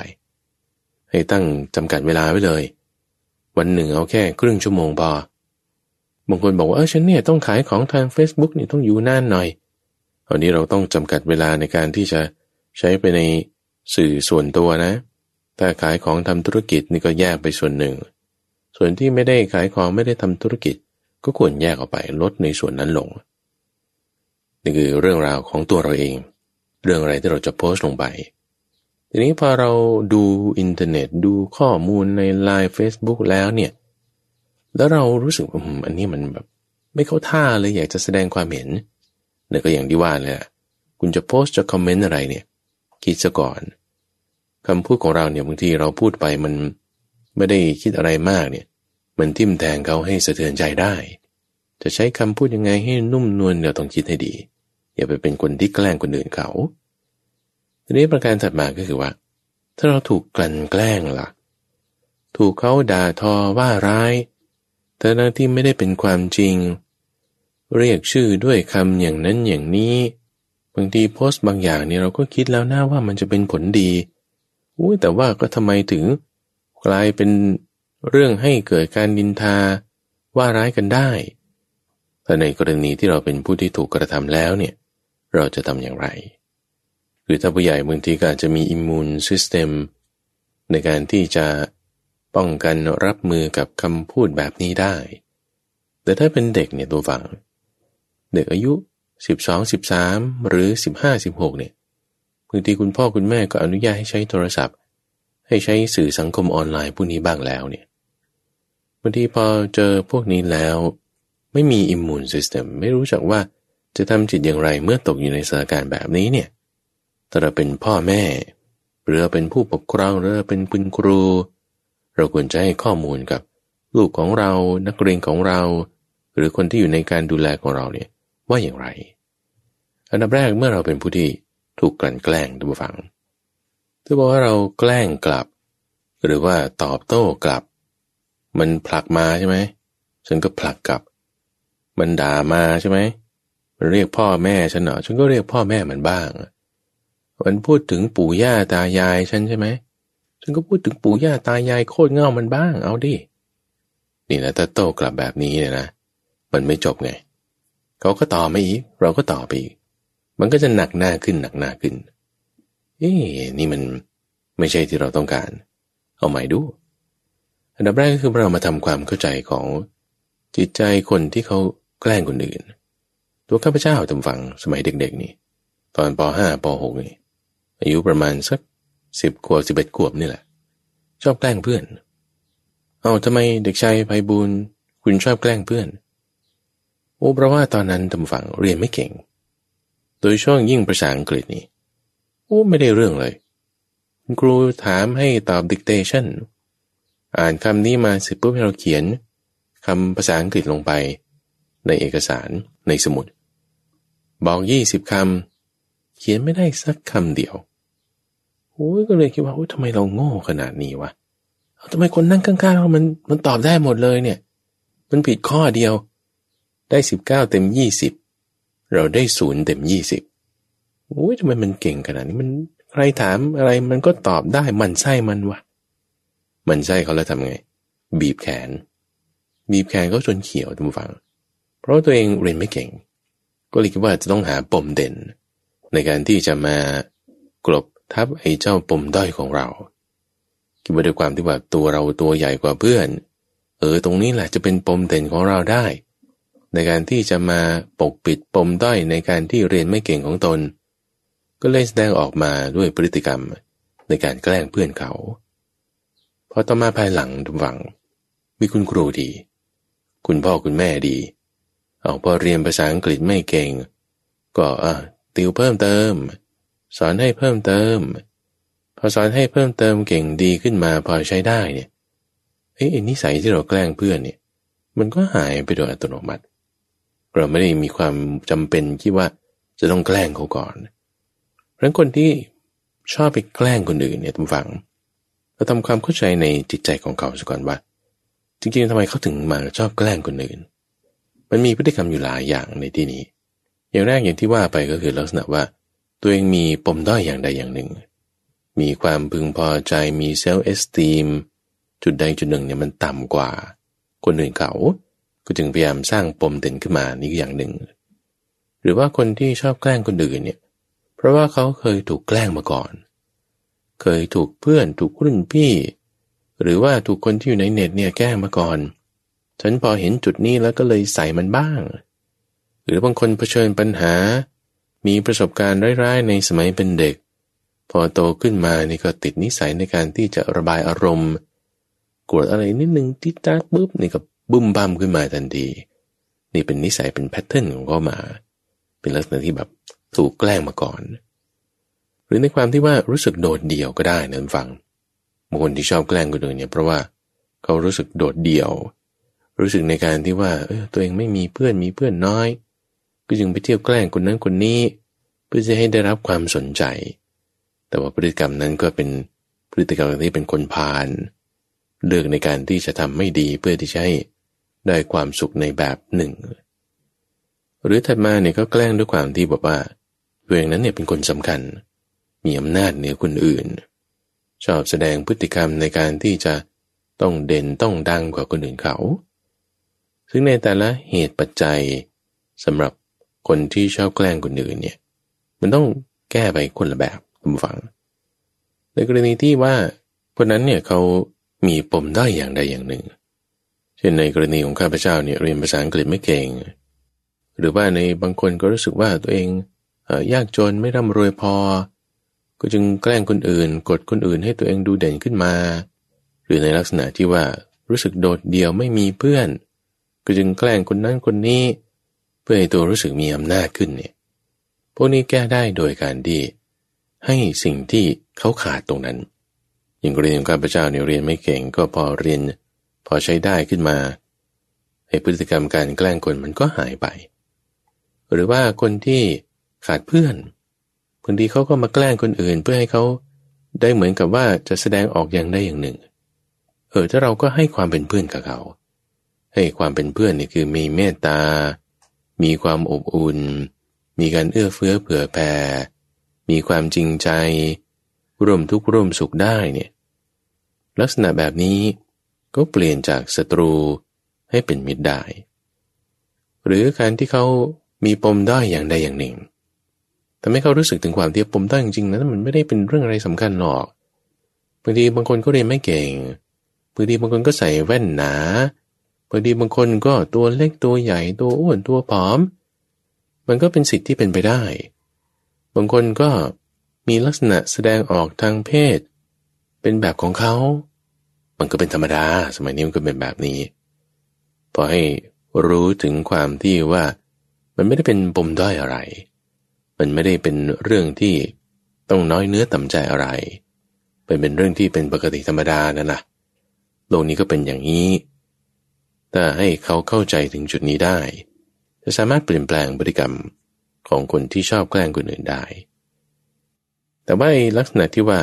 ให้ตั้งจำกัดเวลาไว้เลย วันหนึ่งเอาแค่ครึ่งชั่วโมงพอบางคนบอกว่าเออฉันเนี่ยต้องขายของทาง Facebook นี่ต้องอยู่นานหน่อยอันนี้เราต้องจำกัดเวลาในการที่จะใช้ไปในสื่อส่วนตัวนะ ถ้าขายของทำธุรกิจนี่ก็แยกไปส่วนหนึ่ง ส่วนที่ไม่ได้ขายของไม่ได้ทำธุรกิจ ก็ควรแยกออกไปลดในส่วนนั้นลงนี่คือเรื่องราวของตัวเราเอง เรื่องอะไรที่เราจะโพสต์ลงไปทีนี้พอเราดูอินเทอร์เน็ตดูข้อมูลในไลน์ Facebook แล้วเนี่ย แล้วเรารู้สึกว่าอันนี้มันแบบ ไม่เข้าท่าเลยอยากจะแสดงความเห็นเนี่ยก็อย่างที่ว่าเลยคุณจะโพสต์จะคอมเมนต์อะไรเนี่ย คิดซะก่อนคำพูดของเราเนี่ยบางทีเราพูดไปมัน ไม่ได้คิดอะไรมากเนี่ย มันทิ่มแทงเขาให้สะเทือนใจได้ จะใช้คำพูดยังไงให้นุ่มนวลเดี๋ยวต้องคิดให้ดี อย่าไปเป็นคนที่แกล้งคนอื่นเขา ทีนี้ประการถัดมาก็คือว่า ถ้าเราถูกกลั่นแกล้งล่ะ ถูกเขาด่าทอว่าร้ายแต่ทั้งที่ไม่ได้เป็นความจริง เรียกชื่อด้วยคำอย่างนั้นอย่างนี้บางทีโพสต์บางอย่างเนี่ยเราก็คิดแล้วนะว่ามันจะเป็นผลดีอุ้ยแต่ว่าก็ทำไมถึง กลายเป็นเรื่องให้เกิดการดินทาว่าร้ายกันได้แต่ในกรณีที่เราเป็นผู้ที่ถูกกระทำแล้วเนี่ยเราจะทำอย่างไรหรือถ้าผู้ใหญ่บางทีก็อาจจะมี immune system ในการที่จะป้องกันรับมือกับคำพูดแบบนี้ได้ แต่ถ้าเป็นเด็กเนี่ยท่านผู้ฟัง เด็กอายุ 12 13 หรือ 15 16เนี่ยบางทีคุณพ่อคุณแม่ก็อนุญาตให้ใช้โทรศัพท์ ให้ใช้สื่อสังคมออนไลน์พวกนี้บ้างแล้วเนี่ยบางทีพอเจอพวกนี้แล้ว ไม่มีอิมมูนซิสเต็มไม่รู้จักว่าจะทำจิตอย่างไรเมื่อตกอยู่ในสถานการณ์แบบนี้เนี่ยถ้าเราเป็นพ่อแม่ หรือเป็นผู้ปกครองหรือเป็นคุณครู เราควรจะให้ข้อมูลกับลูกของเรานักเรียนของเรา หรือคนที่อยู่ในการดูแลของเราเนี่ยว่าอย่างไร อันดับแรกเมื่อเราเป็นผู้ที่ถูกกลั่นแกล้งดูฟัง ถ้าบอกว่าเราแกล้งกลับ หรือว่าตอบโต้กลับ มันผลักมาใช่ไหมฉันก็ผลักกลับ มันด่ามาใช่ไหมมันเรียกพ่อแม่ฉันเหรอฉันก็เรียกพ่อแม่มันบ้าง มันพูดถึงปู่ย่าตายายฉันใช่ไหมฉันก็พูดถึงปู่ย่าตายายโคตรเง่ามันบ้าง เอาดินี่นะถ้าโต้กลับแบบนี้เนี่ยนะ มันไม่จบไงเขาก็ต่อมาอีก เราก็ต่อไปอีก มันก็จะหนักหน้าขึ้นหนักหน้าขึ้น เอ๊นี่มันไม่ใช่ที่เราต้องการ เอาใหม่ดู อันดับแรกก็คือเรามาทำความเข้าใจของจิตใจคนที่เขาแกล้งคนอื่น ตัวข้าพเจ้าทำฟังสมัยเด็กๆนี่ ตอนป .5 ป .6 นี่อายุประมาณสักสิบขวบสิบเอ็ดขวบนี่แหละ ชอบแกล้งเพื่อน เอาทำไมเด็กชายไพบูลคุณชอบแกล้งเพื่อน โอ้เพราะว่าตอนนั้นทำฝังเรียนไม่เก่ง โดยช่วงยิ่งภาษาอังกฤษนี่ อ้ไม่ได้เรื่องเลยคุณครูถามให้ตอบดิกเตชันอ่านคำนี้มาเสร็จปุ๊บให้เราเขียนคำภาษาอังกฤษลงไป ในเอกสารในสมุด บอกยี่สิบคำเขียนไม่ได้สักคำเดียวโอ้ยก็เลยคิดว่าโอ้ยทำไมเราโง่ขนาดนี้วะทำไมคนนั่งข้างๆเรามันมันตอบได้หมดเลยเนี่ย มันผิดข้อเดียว ได้สิบเก้าเต็มยี่สิบเราได้ศูนย์เต็มยี่สิบ โอ้ยทำไมมันเก่งขนาดนี้มันใครถามอะไรมันก็ตอบได้มันไส้มันวะมันไส้เขาแล้วทำไง บีบแขน บีบแขนก็จนเขียวทุกฝัง เพราะตัวเองเรียนไม่เก่ง ก็เลยคิดว่าจะต้องหาปมเด่น ในการที่จะมากลบทับไอ้เจ้าปมด้อยของเรา คิดว่าด้วยความที่ว่าตัวเราตัวใหญ่กว่าเพื่อน เออตรงนี้แหละจะเป็นปมเด่นของเราได้ ในการที่จะมาปกปิดปมด้อยในการที่เรียนไม่เก่งของตน ก็เลยแสดงออกมาด้วยพฤติกรรมในการแกล้งเพื่อนเขา พอต่อมาภายหลังทุกฝัง มีคุณครูดี คุณพ่อคุณแม่ดี เอาพอเรียนภาษาอังกฤษไม่เก่ง ก็อะติวเพิ่มเติม สอนให้เพิ่มเติม พอสอนให้เพิ่มเติมเก่งดีขึ้นมาพอใช้ได้เนี่ยเอ้ยนิสัยที่เราแกล้งเพื่อนเนี่ย มันก็หายไปโดยอัตโนมัติ เราไม่ได้มีความจำเป็นที่ว่าจะต้องแกล้งเขาก่อนเพราะคนที่ชอบไปแกล้งคนอื่นเนี่ยทุกฝัง เราทำความเข้าใจในจิตใจของเขาสักก่อนว่า จริงๆทำไมเขาถึงมาชอบแกล้งคนอื่น มันมีพฤติกรรมอยู่หลายอย่างในที่นี้ อย่างแรกอย่างที่ว่าไปก็คือลักษณะว่า ตัวเองมีปมด้อยอย่างใดอย่างหนึ่ง มีความพึงพอใจมีเซลล์เอสตีมจุดใดจุดหนึ่งเนี่ยมันต่ำกว่า คนอื่นเขา ก็จึงพยายามสร้างปมเด่นขึ้นมานี่อย่างหนึ่ง หรือว่าคนที่ชอบแกล้งคนอื่นเนี่ย ราะว่าเขาเคยถูกแกล้งมาก่อน เคยถูกเพื่อนถูกรุ่นพี่ หรือว่าถูกคนที่อยู่ในเน็ตเนี่ยแกล้งมาก่อน ฉันพอเห็นจุดนี้แล้วก็เลยใส่มันบ้าง หรือบางคนเผชิญปัญหา มีประสบการณ์ร้ายๆ ในสมัยเป็นเด็ก พอโตขึ้นมานี่ก็ติดนิสัยในการที่จะระบายอารมณ์กดอะไรนิดนึงทิดตาปุ๊บนี่ก็บุ้มบ้ามขึ้นมาทันที นี่เป็นนิสัยเป็นแพทเทิร์นของเขามา เป็นลักษณะที่แบบ ถูกแกล้งมาก่อน หรือในความที่ว่ารู้สึกโดดเดี่ยวก็ได้นะฟังบางคนที่ชอบแกล้งคนอื่นเนี่ยเพราะว่าเขารู้สึกโดดเดี่ยว รู้สึกในการที่ว่าเออตัวเองไม่มีเพื่อนมีเพื่อนน้อย ก็จึงไปเที่ยวแกล้งคนนั้นคนนี้ เพื่อจะให้ได้รับความสนใจ แต่ว่าพฤติกรรมนั้นก็เป็นพฤติกรรมที่เป็นคนพาลเลือกในการที่จะทำไม่ดีเพื่อที่จะให้ได้ความสุขในแบบหนึ่ง หรือถัดมาเนี่ยก็แกล้งด้วยความที่บอกว่า ตัวเองนั้นเนี่ยเป็นคนสำคัญ มีอำนาจเหนือคนอื่น ชอบแสดงพฤติกรรมในการที่จะต้องเด่นต้องดังกว่าคนอื่นเขา ซึ่งในแต่ละเหตุปัจจัยสำหรับคนที่ชอบแกล้งคนอื่นเนี่ย มันต้องแก้ไปคนละแบบทุกฝัง ในกรณีที่ว่าคนนั้นเนี่ยเขามีปมด้อยอย่างใดอย่างหนึ่ง เช่นในกรณีของข้าพเจ้าเนี่ยเรียนภาษาอังกฤษไม่เก่ง หรือว่าในบางคนก็รู้สึกว่าตัวเอง ยากจนไม่ร่ำรวยพอ ก็จึงแกล้งคนอื่น กดคนอื่นให้ตัวเองดูเด่นขึ้นมา หรือในลักษณะที่ว่ารู้สึกโดดเดี่ยวไม่มีเพื่อน ก็จึงแกล้งคนนั้นคนนี้ เพื่อให้ตัวรู้สึกมีอำนาจขึ้นเนี่ยพวกนี้แก้ได้โดยการดีให้สิ่งที่เขาขาดตรงนั้น อย่างเรียนข้าพเจ้าเนี่ยเรียนไม่เก่งก็พอเรียน พอใช้ได้ขึ้นมาไอ้พฤติกรรมการแกล้งคนมันก็หายไป หรือว่าคนที่ ขาดเพื่อนบางทีเขาก็มาแกล้งคนอื่นเพื่อให้เขาได้เหมือนกับว่าจะแสดงออกอย่างใดอย่างหนึ่ง เออถ้าเราก็ให้ความเป็นเพื่อนกับเขา ให้ความเป็นเพื่อนนี่คือมีเมตตา มีความอบอุ่น มีการเอื้อเฟื้อเผื่อแผ่ มีความจริงใจ ร่วมทุกข์ร่วมสุขได้เนี่ย ลักษณะแบบนี้ก็เปลี่ยนจากศัตรูให้เป็นมิตรได้ หรือการที่เขามีปมด้อยอย่างใดอย่างหนึ่ง ทำให้เขารู้สึกถึงความที่ปมด้อยจริงๆนะมันไม่ได้เป็นเรื่องอะไรสำคัญหรอกบางทีบางคนก็เรียนไม่เก่งบางทีบางคนก็ใส่แว่นหนาบางทีบางคนก็ตัวเล็กตัวใหญ่ตัวอ้วนตัวผอม มันก็เป็นสิทธิ์ที่เป็นไปได้ บางคนก็มีลักษณะแสดงออกทางเพศ เป็นแบบของเขา มันก็เป็นธรรมดา สมัยนี้มันก็เป็นแบบนี้ พอให้รู้ถึงความที่ว่ามันไม่ได้เป็นปมด้อยอะไร มันไม่ได้เป็นเรื่องที่ต้องน้อยเนื้อต่ำใจอะไรเป็นเป็นเรื่องที่เป็นปกติธรรมดานั่นนะโลกนี้ก็เป็นอย่างนี้ ถ้าให้เขาเข้าใจถึงจุดนี้ได้ จะสามารถเปลี่ยนแปลงพฤติกรรมของคนที่ชอบแกล้งคนอื่นได้ แต่ว่าลักษณะที่ว่า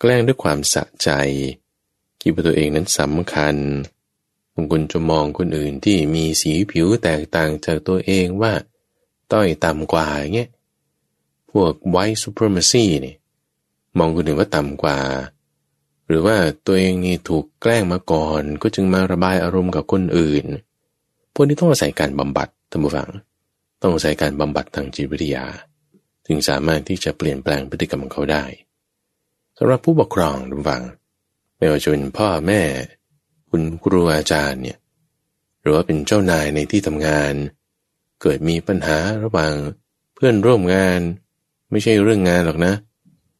แกล้งด้วยความสะใจ คิดว่าตัวเองนั้นสำคัญบางคนจะมองคนอื่นที่มีสีผิวแตกต่างจากตัวเองว่า ต้อยต่ำกว่าอย่างเงี้ย วก white supremacy นี่มองคนอื่นว่าต่ำกว่า หรือว่าตัวเองนี่ถูกแกล้งมาก่อน ก็จึงมาระบายอารมณ์กับคนอื่น พวกนี้ต้องอาศัยการบำบัดท่านผู้ฟัง ต้องอาศัยการบำบัดทางจิตวิทยา ถึงสามารถที่จะเปลี่ยนแปลงพฤติกรรมของเขาได้สำหรับผู้ปกครองท่านผู้ฟังไม่ว่าจะเป็นพ่อแม่ คุณครูอาจารย์เนี่ยหรือว่าเป็นเจ้านายในที่ทำงาน เกิดมีปัญหาระหว่างเพื่อนร่วมงาน ไม่ใช่เรื่องงานหรอกนะ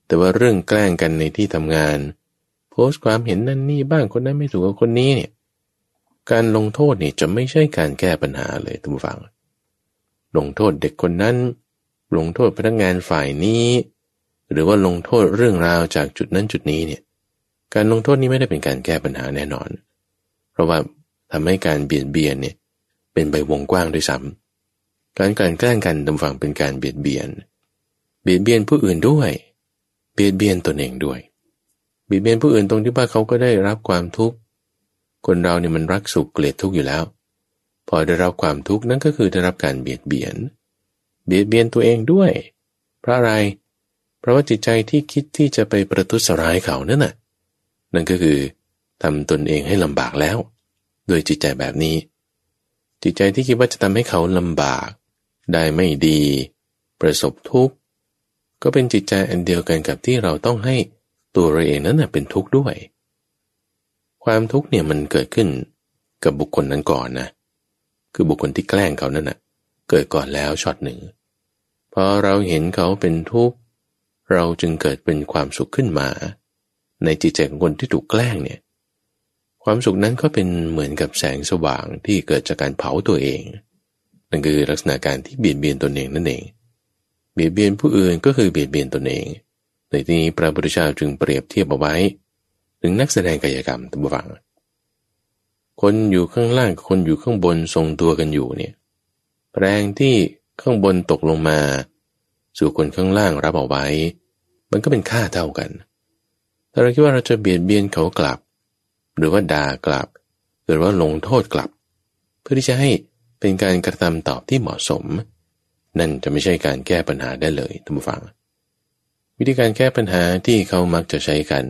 แต่ว่าเรื่องแกล้งกันในที่ทำงาน โพสต์ความเห็นนั่นนี่บ้างคนนั้นไม่ถูกกับคนนี้เนี่ยการลงโทษนี่จะไม่ใช่การแก้ปัญหาเลยทุกฝังลงโทษเด็กคนนั้น ลงโทษพนักงานฝ่ายนี้ หรือว่าลงโทษเรื่องราวจากจุดนั้นจุดนี้เนี่ย การลงโทษนี้ไม่ได้เป็นการแก้ปัญหาแน่นอน เพราะว่าทำให้การเบียดเบียนเนี่ยเป็นใบวงกว้างด้วยซ้ำการการแกล้งกันตำฝังเป็นการเบียดเบียน เบียดเบียนผู้อื่นด้วย เบียดเบียนตนเองด้วย เบีบเบียนผู้อื่นตรงที่ว่าเขาก็ได้รับความทุกข์ คนเราเนี่ยมันรักสุขเกลียดทุกข์อยู่แล้ว พอได้รับความทุกข์นั่นก็คือได้รับการเบียดเบียน เบียดเบียนตัวเองด้วย เพราะอะไร เพราะว่าจิตใจที่คิดที่จะไปประทุษร้ายเขานั่นน่ะ นั่นก็คือทำตนเองให้ลำบากแล้ว โดยจิตใจแบบนี้ จิตใจที่คิดว่าจะทำให้เขาลำบาก ได้ไม่ดี ประสบทุกข์ ก็เป็นจิตใจอันเดียวกันกับที่เราต้องให้ตัวเราเองนั้นเป็นทุกข์ด้วย ความทุกข์เนี่ยมันเกิดขึ้นกับบุคคลนั้นก่อนนะ คือบุคคลที่แกล้งเขานั่นนะเกิดก่อนแล้วช็อตหนึ่งพอเราเห็นเขาเป็นทุกข์เราจึงเกิดเป็นความสุขขึ้นมา ในจิตใจของคนที่ถูกแกล้งเนี่ย ความสุขนั้นก็เป็นเหมือนกับแสงสว่างที่เกิดจากการเผาตัวเองนั่นคือลักษณะการที่เบียดเบียนตนเองนั่นเอง เบียดเบียนผู้อื่นก็คือเบียดเบียนตนเอง ในที่นี้พระพุทธเจ้าจึงเปรียบเทียบเอาไว้ ถึงนักแสดงกายกรรมตั้งฟัง คนอยู่ข้างล่างคนอยู่ข้างบนทรงตัวกันอยู่เนี่ยแรงที่ข้างบนตกลงมา สู่คนข้างล่างรับเอาไว้ มันก็เป็นค่าเท่ากันถ้าเราคิดว่าเราจะเบียดเบียนเขากลับ หรือว่าด่ากลับ หรือว่าลงโทษกลับ เพื่อที่จะให้เป็นการกระทำตอบที่เหมาะสม นั่นจะไม่ใช่การแก้ปัญหาได้เลยท่านผู้ฟัง วิธีการแก้ปัญหาที่เขามักจะใช้กัน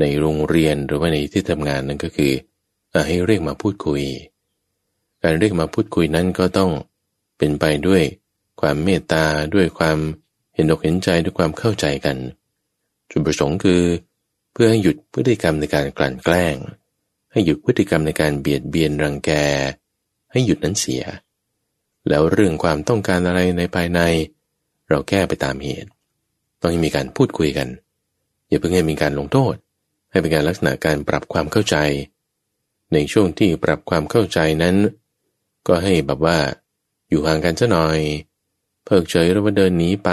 ในโรงเรียนหรือว่าในที่ทำงานนั่นก็คือให้เรียกมาพูดคุย การเรียกมาพูดคุยนั้นก็ต้องเป็นไปด้วยความเมตตาด้วยความเห็นอกเห็นใจด้วยความเข้าใจกัน จุดประสงค์คือ เพื่อให้หยุดพฤติกรรมในการกลั่นแกล้ง ให้หยุดพฤติกรรมในการเบียดเบียนรังแก ให้หยุดนั้นเสีย แล้วเรื่องความต้องการอะไรในภายใน เราแก้ไปตามเหตุ ต้องมีการพูดคุยกัน อย่าเพิ่งให้มีการลงโทษ ให้เป็นการลักษณะการปรับความเข้าใจ ในช่วงที่ปรับความเข้าใจนั้น ก็ให้แบบว่า อยู่ห่างกันซะหน่อย เพิกเฉยหรือว่าเดินหนีไป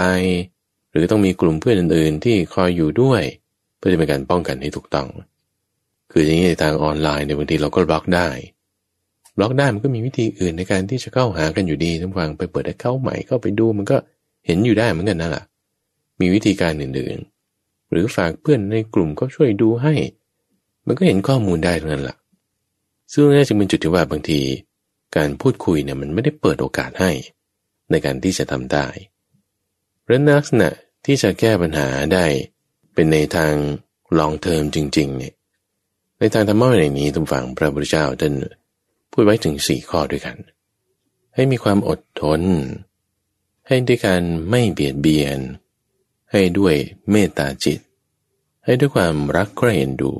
หรือต้องมีกลุ่มเพื่อนอื่น ๆ ที่คอยอยู่ด้วย เพื่อจะเป็นการป้องกันให้ถูกต้อง คืออย่างนี้ในทางออนไลน์ในบางทีเราก็บล็อกได้ บล็อกได้มันก็มีวิธีอื่นในการที่จะเข้าหากันอยู่ดีท่านผู้ฟังไปเปิด account ใหม่เข้าไปดูมันก็เห็นอยู่ได้เหมือนกันนั่นแหละมีวิธีการอื่นๆ หรือฝากเพื่อนในกลุ่มก็ช่วยดูให้ มันก็เห็นข้อมูลได้ทั้งนั้นแหละซึ่งนี่จึงเป็นจุดที่ว่าบางที การพูดคุยเนี่ยมันไม่ได้เปิดโอกาสให้ ในการที่จะทำได้เพราะลักษณะที่จะแก้ปัญหาได้เป็นในทางลองเทอมจริงๆเนี่ยในทางธรรมะในนี้ทุกฝั่งพระพุทธเจ้าท่าน พูดไว้ถึงสี่ข้อด้วยกัน ให้มีความอดทน ให้ด้วยการไม่เบียดเบียน ให้ด้วยเมตตาจิต ให้ด้วยความรักใคร่เอ็นดู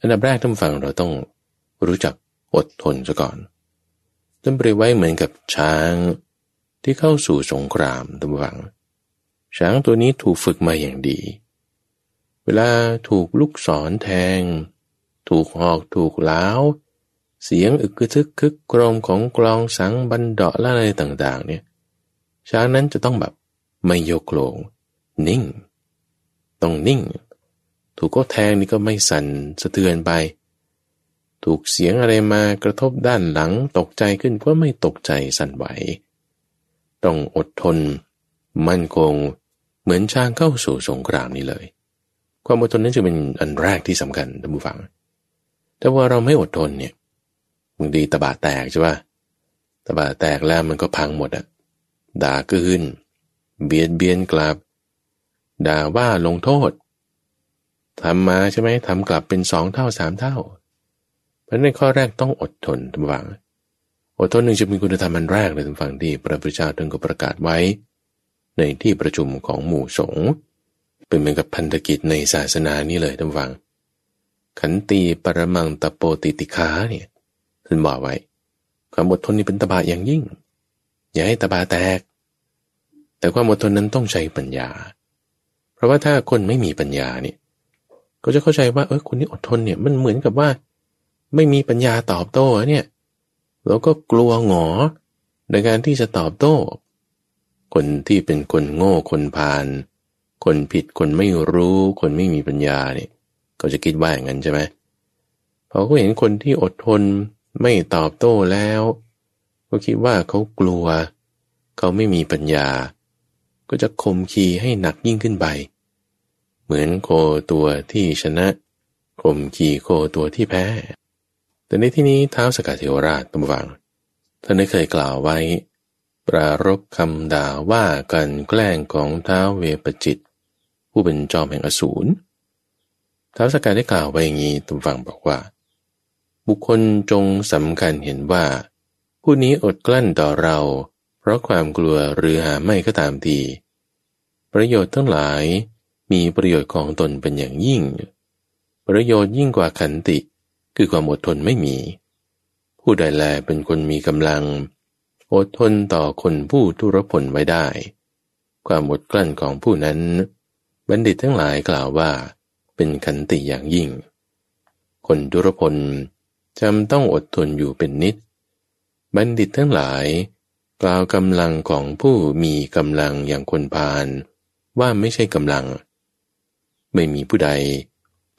อันดับแรกท่านฟังเราต้องรู้จักอดทนซะก่อนท่านเปรียบไว้เหมือนกับช้างที่เข้าสู่สงครามตำวัง ช้างตัวนี้ถูกฝึกมาอย่างดี เวลาถูกลูกศรแทง ถูกหอกถูกล้าว เสียงอึกทึกคึกโครมของกลองสังบันเดาะและอะไรต่าง ๆ เนี่ย ช้างนั้นจะต้องแบบไม่โยกโลง นิ่ง ต้องนิ่ง ถูกก็แทงนี่ก็ไม่สั่นสะเทือนไป ถูกเสียงอะไรมากระทบด้านหลังตกใจขึ้นก็ไม่ตกใจสั่นไหว ต้องอดทน มั่นคง เหมือนช้างเข้าสู่สงครามนี้เลย ความอดทนนั้นจะเป็นอันแรกที่สำคัญท่านผู้ฟัง แต่ว่าเราไม่อดทนเนี่ย บางทีตะบาแตกใช่ปะตะบาแตกแล้วมันก็พังหมดอะด่าขึ้น เบียดเบียนกลับ ด่าว่าลงโทษทำมาใช่ไหมทำกลับเป็นสองเท่าสามเท่า เพราะในข้อแรกต้องอดทนทุกฝังอดทนหนึ่งจะมีคุณธรรมอันแรกเลยทุกฝังที่พระพุทธเจ้าท่านก็ประกาศไว้ ในที่ประชุมของหมู่สงฆ์เป็นเหมือนกับพันธกิจในศาสนานี้เลยทุกฝัง ขันตีปรมังตะโปติติคาเนี่ย ท่านบอกไว้ ความอดทนนี่เป็นตบะอย่างยิ่ง อย่าให้ตบะแตก แต่ความอดทนนั้นต้องใช้ปัญญา เพราะว่าถ้าคนไม่มีปัญญาเนี่ย ก็จะเข้าใจว่า เออคนนี้อดทนเนี่ยมันเหมือนกับว่า ไม่มีปัญญาตอบโต้เนี่ยเราก็กลัวหงอในการที่จะตอบโต้ คนที่เป็นคนโง่คนพาลคนผิดคนไม่รู้คนไม่มีปัญญาเนี่ย ก็จะคิดว่าอย่างนั้นใช่ไหมพอเขาเห็นคนที่อดทน ไม่ตอบโต้แล้ว ก็คิดว่าเขากลัว เขาไม่มีปัญญา ก็จะข่มขีให้หนักยิ่งขึ้นไป เหมือนโคตัวที่ชนะข่มขีโคตัวที่แพ้ แต่ในที่นี้เท้าสกัดเทวราชตำวังท่านได้เคยกล่าวไว้ ปรารบคำด่าว่ากันแกล้งของเท้าเวปจิต ผู้เป็นจอมแห่งอสูรท้าวสกัดได้กล่าวไว้อย่างนี้ตำวังบอกว่า บุคคลจงสำคัญเห็นว่า ผู้นี้อดกลั้นต่อเรา เพราะความกลัวหรือหาไม่ก็ตามทีประโยชน์ทั้งหลายมีประโยชน์ของตนเป็นอย่างยิ่ง ประโยชน์ยิ่งกว่าขันติ คือความอดทนไม่มี ผู้ใดแลเป็นคนมีกำลัง อดทนต่อคนผู้ทุรพลไว้ได้ ความอดกลั้นของผู้นั้น บัณฑิตทั้งหลายกล่าวว่า เป็นขันติอย่างยิ่ง คนทุรพล จำต้องอดทนอยู่เป็นนิด บัณฑิตทั้งหลาย กล่าวกำลังของผู้มีกำลังอย่างคนพาลว่าไม่ใช่กำลัง ไม่มีผู้ใด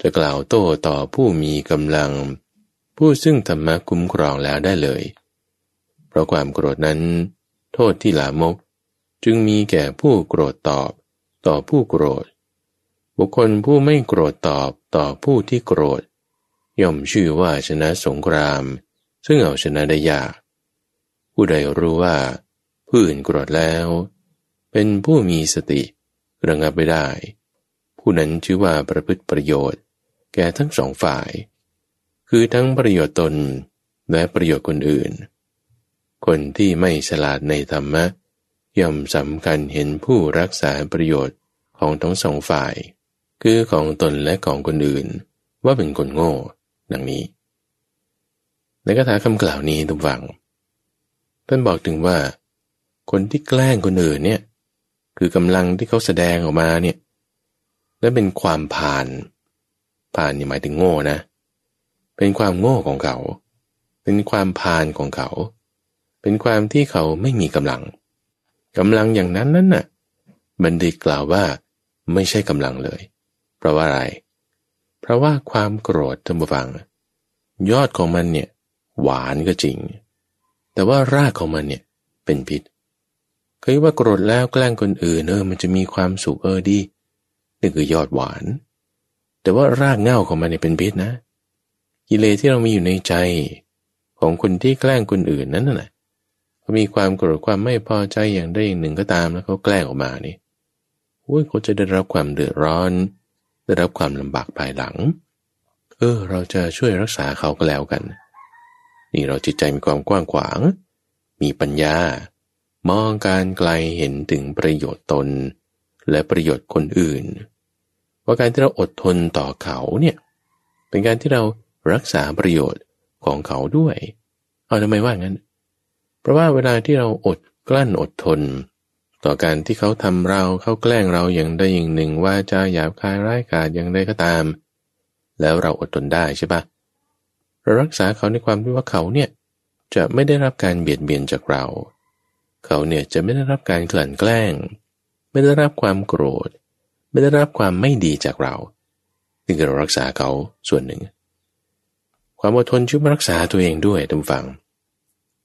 จะกล่าวโต้ต่อผู้มีกำลัง ผู้ซึ่งธรรมะคุ้มครองแล้วได้เลย เพราะความโกรธนั้น โทษที่ลามก จึงมีแก่ผู้โกรธตอบ ต่อผู้โกรธ บุคคลผู้ไม่โกรธตอบต่อผู้ที่โกรธ ย่อมชื่อว่าชนะสงคราม ซึ่งเอาชนะได้ยาก ผู้ใดรู้ว่า ผู้อื่นโกรธแล้ว เป็นผู้มีสติระงับไม่ได้ ผู้นั้นชื่อว่าประพฤติประโยชน์ แก่ทั้งสองฝ่าย คือทั้งประโยชน์ตนและประโยชน์คนอื่น คนที่ไม่ฉลาดในธรรมะ ย่อมสำคัญเห็นผู้รักษาประโยชน์ของทั้งสองฝ่าย คือของตนและของคนอื่นว่าเป็นคนโง่ ดังนี้ ในคาถาคำกล่าวนี้ทุกฝัง ท่านบอกถึงว่า คนที่แกล้งคนอื่นเนี่ย คือกำลังที่เขาแสดงออกมาเนี่ยและเป็นความผ่านผ่านนี่หมายถึงโง่นะ เป็นความโง่ของเขา เป็นความผ่านของเขา เป็นความที่เขาไม่มีกำลังกำลังอย่างนั้นนั่นน่ะ บัณฑิตกล่าวว่าไม่ใช่กำลังเลย เพราะว่าอะไร เพราะว่าความโกรธท่านผู้ฟัง ยอดของมันเนี่ยหวานก็จริง แต่ว่ารากของมันเนี่ยเป็นพิษเคยว่าโกรธแล้วแกล้งคนอื่นเออมันจะมีความสุขเออดีนี่คือยอดหวาน แต่ว่ารากเง่าของมันเนี่ยเป็นพิษนะ กิเลสที่เรามีอยู่ในใจของคนที่แกล้งคนอื่นนั้นน่ะเขามีความโกรธความไม่พอใจอย่างใดอย่างหนึ่งก็ตามแล้วเขาแกล้งออกมานี่โอ้ยเขาจะได้รับความเดือดร้อน ได้รับความลำบากภายหลัง เออ เราจะช่วยรักษาเขาก็แล้วกัน นี่เราจิตใจมีความกว้างขวาง มีปัญญา มองการไกลเห็นถึงประโยชน์ตน และประโยชน์คนอื่น ว่าการที่เราอดทนต่อเขาเนี่ยเป็นการที่เรารักษาประโยชน์ของเขาด้วย เอาทำไมว่างั้น เพราะว่าเวลาที่เราอดกลั้นอดทน ต่อการที่เขาทำเราเขาแกล้งเราอย่างใดอย่างหนึ่งว่าจะหยาบคายร้ายกาจอย่างใดก็ตาม แล้วเราอดทนได้ใช่ปะเรารักษาเขาในความที่ว่าเขาเนี่ยจะไม่ได้รับการเบียดเบียนจากเรา เขาเนี่ยจะไม่ได้รับการกลั่นแกล้ง ไม่ได้รับความโกรธ ไม่ได้รับความไม่ดีจากเรานี่คือเรารักษาเขาส่วนหนึ่ง ความอดทนช่วยรักษาตัวเองด้วยทุกฝัง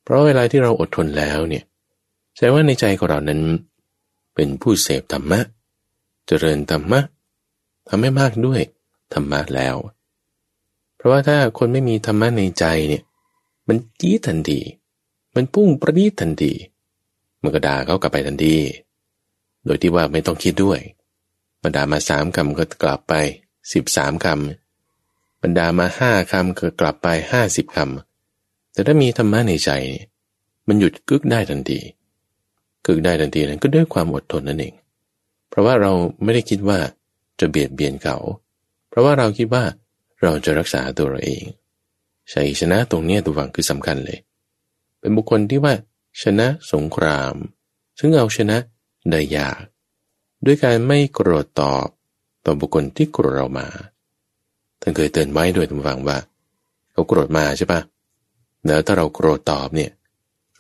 เพราะเวลาที่เราอดทนแล้วเนี่ย แสดงว่าในใจของเรานั้น เป็นผู้เสพธรรมะ เจริญธรรมะทำให้มากด้วยธรรมะแล้ว เพราะว่าถ้าคนไม่มีธรรมะในใจเนี่ย มันจี้ทันที มันพุ่งประดิษทันทีมันก็ด่าเขากลับไปทันที โดยที่ว่าไม่ต้องคิดด้วยบรรดามาสามคำก็กลับไปสิบสามคำบรรดามาห้าคำก็กลับไปห้าสิบคำแต่ถ้ามีธรรมะในใจ มันหยุดกึกได้ทันที กึกได้ทันทีนั้นก็ด้วยความอดทนนั่นเอง เพราะว่าเราไม่ได้คิดว่าจะเบียดเบียนเขา เพราะว่าเราคิดว่าเราจะรักษาตัวเราเองชัยชนะตรงนี้ตัววังคือสำคัญเลย เป็นบุคคลที่ว่า ชนะสงคราม ซึ่งเอาชนะได้ยาก ด้วยการไม่โกรธตอบต่อบุคคลที่โกรธเรามาท่านเคยเตือนไว้ด้วยตัววังว่า เขาโกรธมาใช่ปะแล้วถ้าเราโกรธตอบเนี่ย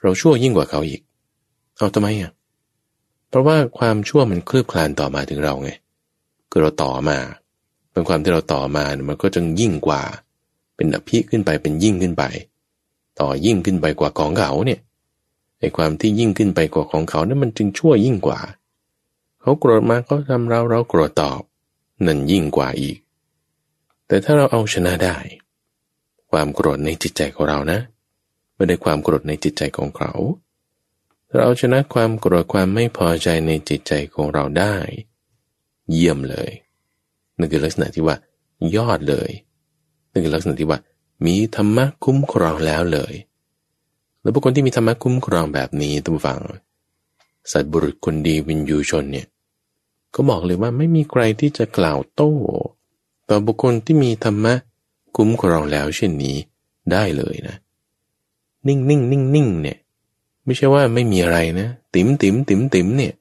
เราชั่วยิ่งกว่าเขาอีก เอาทำไมอะ เพราะว่าความชั่วมันคลืบคลานต่อมาถึงเราไงคือเราต่อมา เป็นความที่เราต่อมามันก็จึงยิ่งกว่า เป็นอภิขึ้นไปเป็นยิ่งขึ้นไป ต่อยิ่งขึ้นไปกว่าของเขาเนี่ยไอ้ความที่ยิ่งขึ้นไปกว่าของเขานั้นมันจึงชั่วยิ่งกว่า เขาโกรธมาเขาทำเราเราโกรธตอบนั่นยิ่งกว่าอีก แต่ถ้าเราเอาชนะได้ ความโกรธในจิตใจของเรานะ ไม่ได้ความโกรธในจิตใจของเขา เราชนะความโกรธความไม่พอใจในจิตใจของเราได้ เยี่ยมเลยนั่นคือลักษณะที่ว่า ยอดเลยนั่นคือลักษณะที่ว่า มีธรรมะคุ้มครองแล้วเลย แล้วบุคคลที่มีธรรมะคุ้มครองแบบนี้ตุ้ฟัง สัตบุรุษคนดีวินยูชนเนี่ยก็บอกเลยว่าไม่มีใครที่จะกล่าวโต้ ต่อบุคคลที่มีธรรมะคุ้มครองแล้วเช่นนี้ได้เลยนะ นิ่งนิ่งนิ่งนิ่งเนี่ย ไม่ใช่ว่าไม่มีอะไรนะ ติ๋มติ๋มติ๋มติ๋มเนี่ย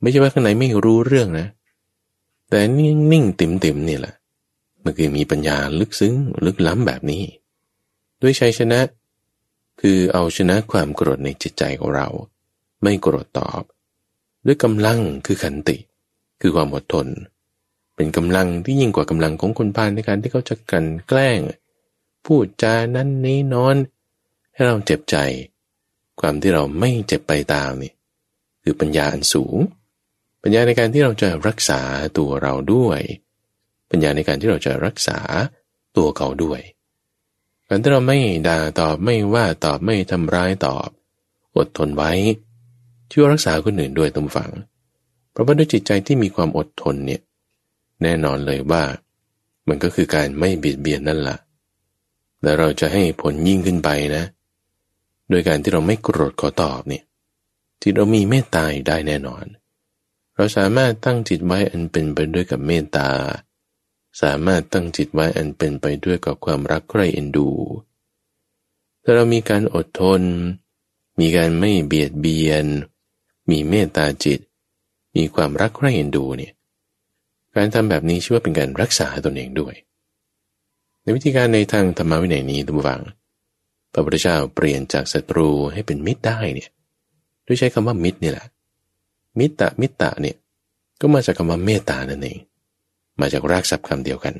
ไม่ใช่ว่าข้างในไม่รู้เรื่องนะ แต่นิ่งนิ่งติ๋มติ๋มเนี่ยแหละมันคือมีปัญญาลึกซึ้งลึกล้ำแบบนี้ ด้วยชัยชนะ คือเอาชนะความโกรธในจิตใจของเรา ไม่โกรธตอบ ด้วยกำลังคือขันติ คือความอดทน เป็นกำลังที่ยิ่งกว่ากำลังของคนพาลในการที่เขาจะกันแกล้ง พูดจานั้นนี้นอน ให้เราเจ็บใจ ความที่เราไม่เจ็บไปตามนี่คือปัญญาอันสูง ปัญญาในการที่เราจะรักษาตัวเราด้วย ปัญญาในการที่เราจะรักษาตัวเขาด้วยการที่เราไม่ด่าตอบไม่ว่าตอบไม่ทำร้ายตอบ อดทนไว้ ช่วยรักษาคนอื่นด้วยตรงฝัง เพราะว่าด้วยจิตใจที่มีความอดทนเนี่ยแน่นอนเลยว่า มันก็คือการไม่เบียดเบียนนั่นแหละและเราจะให้ผลยิ่งขึ้นไปนะ โดยการที่เราไม่โกรธขอตอบเนี่ยจิตเรามีเมตตาได้แน่นอน เราสามารถตั้งจิตไว้อันเป็นไปด้วยกับเมตตา สามารถตั้งจิตไว้อันเป็นไปด้วยกับความรักใคร่เอ็นดูถ้าเรามีการอดทน มีการไม่เบียดเบียน มีเมตตาจิต มีความรักใคร่เอ็นดูเนี่ยการทำแบบนี้ชื่อว่าเป็นการรักษาตนเองด้วย ในวิธีการในทางธรรมวินัยนี้ทุกฝัง พระพุทธเจ้าเปลี่ยนจากศัตรูให้เป็นมิตรได้เนี่ยด้วยใช้คำว่ามิตรนี่แหละ มิตรมิตรเนี่ยก็มาจากคำว่าเมตตานั่นเอง มาจากรากศัพท์คำเดียวกัน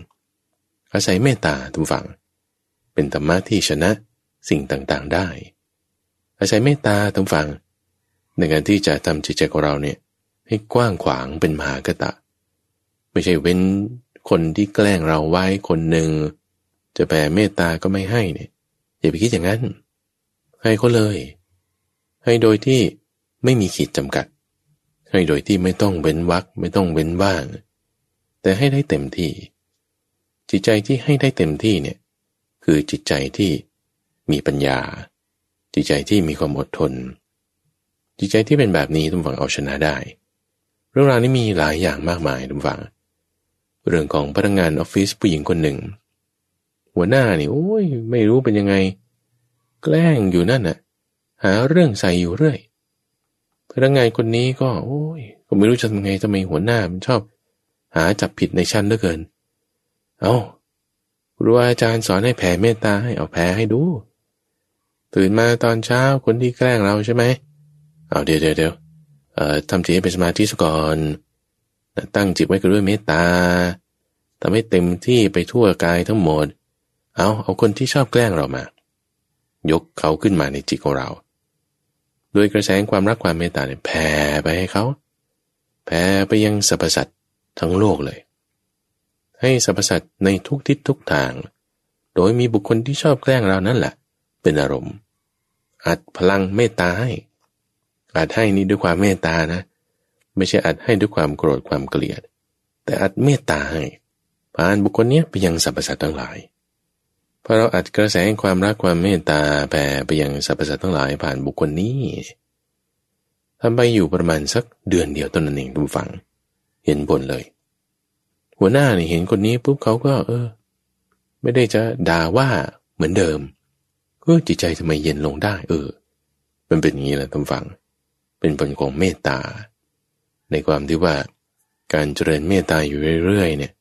อาศัยเมตตาทุกฝั่ง เป็นธรรมะที่ชนะสิ่งต่างๆได้ อาศัยเมตตาทุกฝั่งในการที่จะทำจิตใจของเราเนี่ยให้กว้างขวางเป็นมหากตะ ไม่ใช่เว้นคนที่แกล้งเราไว้คนหนึ่งจะแผ่เมตตาก็ไม่ให้เนี่ย อย่าไปคิดอย่างนั้น ให้เขาเลย ให้โดยที่ไม่มีขีดจำกัด ให้โดยที่ไม่ต้องเว้นวักไม่ต้องเว้นว่าง แต่ให้ได้เต็มที่ จิตใจที่ให้ได้เต็มที่เนี่ย คือจิตใจที่มีปัญญา จิตใจที่มีความอดทน จิตใจที่เป็นแบบนี้ทุกฝั่งเอาชนะได้ เรื่องราวนี้มีหลายอย่างมากมายทุกฝั่งเรื่องของพนักงานออฟฟิศผู้หญิงคนหนึ่ง หัวหน้านี่โอ้ยไม่รู้เป็นยังไง แกล้งอยู่นั่นน่ะ หาเรื่องใส่อยู่เรื่อยพนักงานคนนี้ก็ โอ้ยก็ไม่รู้จะทำไงทำไมหัวหน้ามันชอบ หาจับผิดในชั้นเหลือเกิน เอา้าครูอาจารย์สอนให้แผ่เมตตาให้เอาแผ่ให้ดู ตื่นมาตอนเช้าคนที่แกล้งเราใช่ไหมเอาเดี๋ยวเดี๋ยวเดี๋ยวเอ่อทำจิตให้เป็นสมาธิสก่อนตั้งจิตไว้กับด้วยเมตตาทำให้เต็มที่ไปทั่วกายทั้งหมด เอาเอาคนที่ชอบแกล้งเรามา ยกเขาขึ้นมาในจิตของเรา โดยกระแสความรักความเมตตาเนี่ยแผ่ไปให้เขา แผ่ไปยังสรรพสัตว์ทั้งโลกเลย ให้สรรพสัตว์ในทุกทิศทุกทาง โดยมีบุคคลที่ชอบแกล้งเรานั่นแหละ เป็นอารมณ์ อัดพลังเมตตาให้อัดให้นี่ด้วยความเมตตานะ ไม่ใช่อัดให้ด้วยความโกรธความเกลียด แต่อัดเมตตาให้ผ่านบุคคลนี้ไปยังสรรพสัตว์ทั้งหลาย พอเราอัดกระแสความรักความเมตตาแผ่ไปยังสรรพสัตว์ทั้งหลายผ่านบุคคลนี้ทำไปอยู่ประมาณสักเดือนเดียวตนนั้นเองทุกฝัง เห็นผลเลย หัวหน้านี่เห็นคนนี้ปุ๊บเขาก็ เออ ไม่ได้จะด่าว่าเหมือนเดิมก็จิตใจทำไมเย็นลงได้ เออ มันเป็นอย่างนี้แหละทุกฝัง เป็นผลของเมตตา ในความที่ว่า การเจริญเมตตาอยู่เรื่อยๆเนี่ย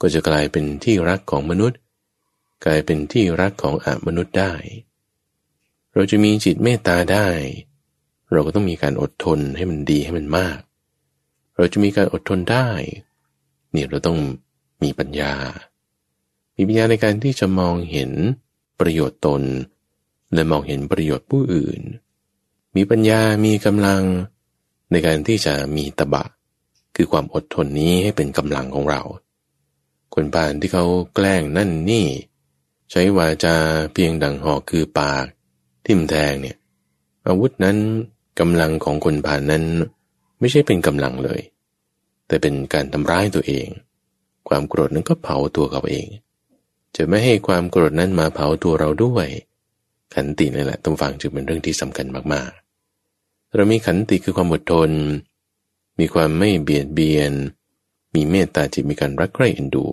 ก็จะกลายเป็นที่รักของมนุษย์ กลายเป็นที่รักของอมนุษย์ได้ เราจะมีจิตเมตตาได้ เราก็ต้องมีการอดทนให้มันดีให้มันมาก เราจะมีการอดทนได้เนี่ยเราต้องมีปัญญา มีปัญญาในการที่จะมองเห็นประโยชน์ตน และมองเห็นประโยชน์ผู้อื่น มีปัญญามีกำลังในการที่จะมีตบะ คือความอดทนนี้ให้เป็นกำลังของเรา คนป่านที่เขาแกล้งนั่นนี่ ใช้วาจาเพียงดังหอกคือปาก ทิ่มแทงเนี่ยอาวุธนั้นกำลังของคนผ่านนั้น ไม่ใช่เป็นกำลังเลย แต่เป็นการทำร้ายตัวเอง ความโกรธนั้นก็เผาตัวเขาเอง จะไม่ให้ความโกรธนั้นมาเผาตัวเราด้วย ขันตินี่แหละต้องฟังจึงเป็นเรื่องที่สำคัญมากๆ เรามีขันติคือความอดทน มีความไม่เบียดเบียน มีเมตตาจิตมีการรักใคร่เอ็นดู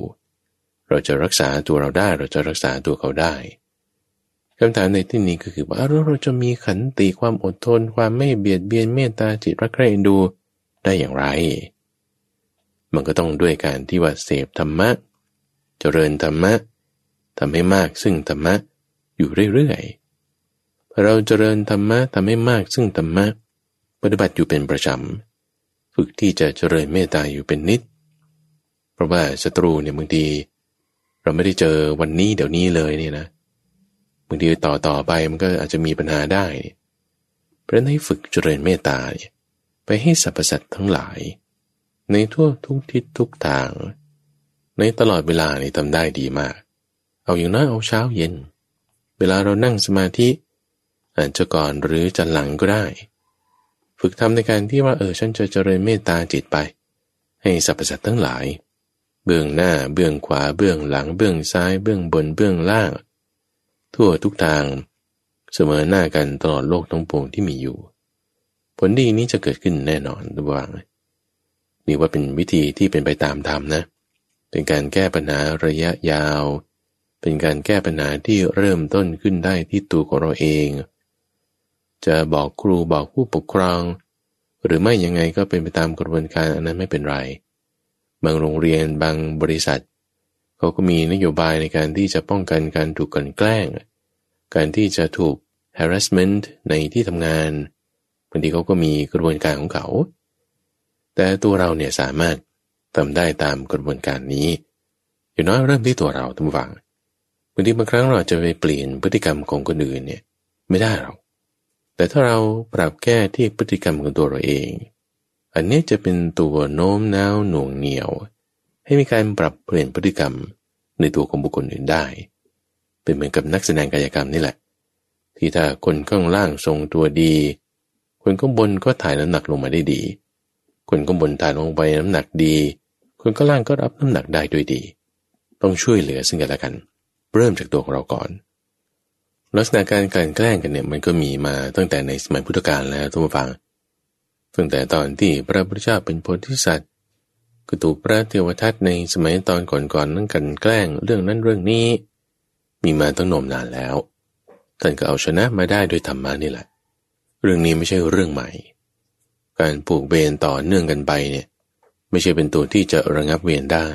เราจะรักษาตัวเราได้ เราจะรักษาตัวเขาได้คำถามในที่นี้ก็คือว่าเราจะมีขันติความอดทน ความไม่เบียดเบียนเมตตาจิตรักใคร่ดูได้อย่างไร มันก็ต้องด้วยการที่ว่าเสพธรรมะ เจริญธรรมะทำให้มากซึ่งธรรมะอยู่เรื่อยๆ เราเจริญธรรมะทำให้มากซึ่งธรรมะ ปฏิบัติอยู่เป็นประจำ ฝึกที่จะเจริญเมตตาอยู่เป็นนิด เพราะว่าศัตรูเนี่ยบางที เราไม่ได้เจอวันนี้เดี๋ยวนี้เลยเนี่ยนะบางทีต่อต่อไปมันก็อาจจะมีปัญหาได้เพราะนั้นให้ฝึกเจริญเมตตาไปให้สรรพสัตว์ทั้งหลาย ในทั่วทุกทิศทุกทาง ในตลอดเวลานี่ทำได้ดีมาก เอาอย่างน้อยเอาเช้าเย็น เวลาเรานั่งสมาธิ อาจจะก่อนหรือจะหลังก็ได้ ฝึกทำในการที่ว่าเออฉันจะเจริญเมตตาจิตไป ให้สรรพสัตว์ทั้งหลาย เบื้องหน้าเบื้องขวาเบื้องหลังเบื้องซ้ายเบื้องบนเบื้องล่าง ทั่วทุกทาง เสมอหน้ากันตลอดโลกทั้งปวงที่มีอยู่ ผลดีนี้จะเกิดขึ้นแน่นอนระวังนี่ว่าเป็นวิธีที่เป็นไปตามธรรมนะ เป็นการแก้ปัญหาระยะยาว เป็นการแก้ปัญหาที่เริ่มต้นขึ้นได้ที่ตัวของเราเอง จะบอกครูบอกผู้ปกครอง หรือไม่ยังไงก็เป็นไปตามกระบวนการอันนั้นไม่เป็นไร บางโรงเรียนบางบริษัท เขาก็มีนโยบายในการที่จะป้องกันการถูกกันแกล้ง การที่จะถูก harassment ในที่ทำงานบางทีเขาก็มีกระบวนการของเขา แต่ตัวเราเนี่ยสามารถทำได้ตามกระบวนการนี้ อยู่น้อยเริ่มที่ตัวเราทุกฝังบางทีบางครั้งเราจะไปเปลี่ยนพฤติกรรมของคนอื่นเนี่ยไม่ได้หรอกแต่ถ้าเราปรับแก้ที่พฤติกรรมของตัวเราเอง อันนี้จะเป็นตัวโน้มน้าวหน่วงเหนียว ให้มีการปรับเปลี่ยนพฤติกรรมในตัวของบุคคลอื่นได้ เป็นเหมือนกับนักแสดงกายกรรมนี่แหละ ที่ถ้าคนข้างล่างทรงตัวดี คนข้างบนก็ถ่ายน้ำหนักลงมาได้ดี คนข้างบนถ่ายลงไปน้ำหนักดี คนข้างล่างก็รับน้ำหนักได้ด้วยดี ต้องช่วยเหลือซึ่งกันและกัน เริ่มจากตัวของเราก่อน ลักษณะการการแกล้งกันเนี่ยมันก็มีมาตั้งแต่ในสมัยพุทธกาลแล้วทุกฟัง ตั้งแต่ตอนที่พระพุทธเจ้าเป็นโพธิสัตว์ก็ถูกพระเทวทัตในสมัยตอนก่อนๆนั่งกันแกล้งเรื่องนั้นเรื่องนี้ มีมาตั้งนมนานแล้วท่านก็เอาชนะมาได้โดยธรรมะนี่แหละ เรื่องนี้ไม่ใช่เรื่องใหม่ การปลูกเบนต่อเนื่องกันไปเนี่ยไม่ใช่เป็นตัวที่จะระงับเวรได้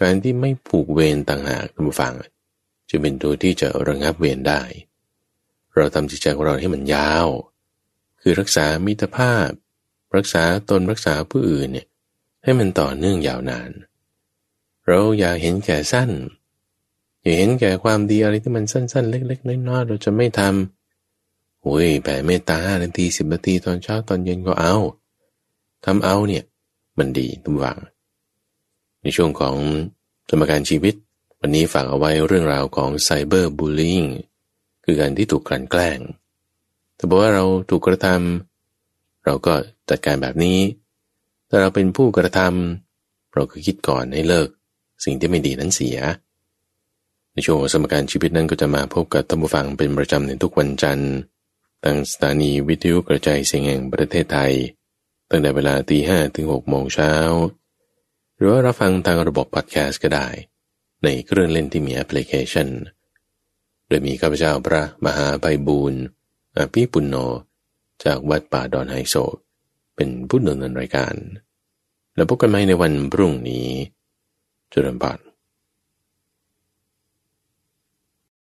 การที่ไม่ผูกเวรต่างหากท่านผู้ฟังจะเป็นตัวที่จะระงับเวรได้ เราทำจิตใจของเราให้มันยาว คือรักษามิตรภาพ รักษาตนรักษาผู้อื่นเนี่ยให้มันต่อเนื่องยาวนาน เราอย่าเห็นแก่สั้น อย่าเห็นแก่ความดีอะไรที่มันสั้น ๆ เล็ก ๆน้อยๆเราจะไม่ทำโอ้ยแผ่เมตตาห้านาทีสิบนาทีตอนเช้าตอนเย็นก็เอาทำเอาเนี่ยมันดีทุกวัง ในช่วงของสมการชีวิต วันนี้ฝากเอาไว้เรื่องราวของไซเบอร์บูลลิงคือการที่ถูกกลั่นแกล้ง แต่บอกว่าเราถูกกระทำเราก็จัดการแบบนี้ ถ้าเราเป็นผู้กระทำเราก็คิดก่อนให้เลิก สิ่งที่ไม่ดีนั้นเสีย ในช่วงสมการชีวิตนั้นก็จะมาพบกับตัมบูฟังเป็นประจำในทุกวันจันทร์ตั้งสถานีวิทยุกระจายเสียงแห่งประเทศไทย ตั้งแต่เวลาตีห้ถึงหกโมงเช้า หรือว่ารับฟังทางระบบพอดแคสต์ก็ได้ ในเครื่องเล่นที่มีแอปพลิเคชัน โดยมีข้าพเจ้าพระมหาไพบูรณ์ อภิปุณโญจากวัดป่าดอนหายโศก เป็นผู้ดำเนินรายการ แล้วพบกันใหม่ในวันพรุ่งนี้เจริญพร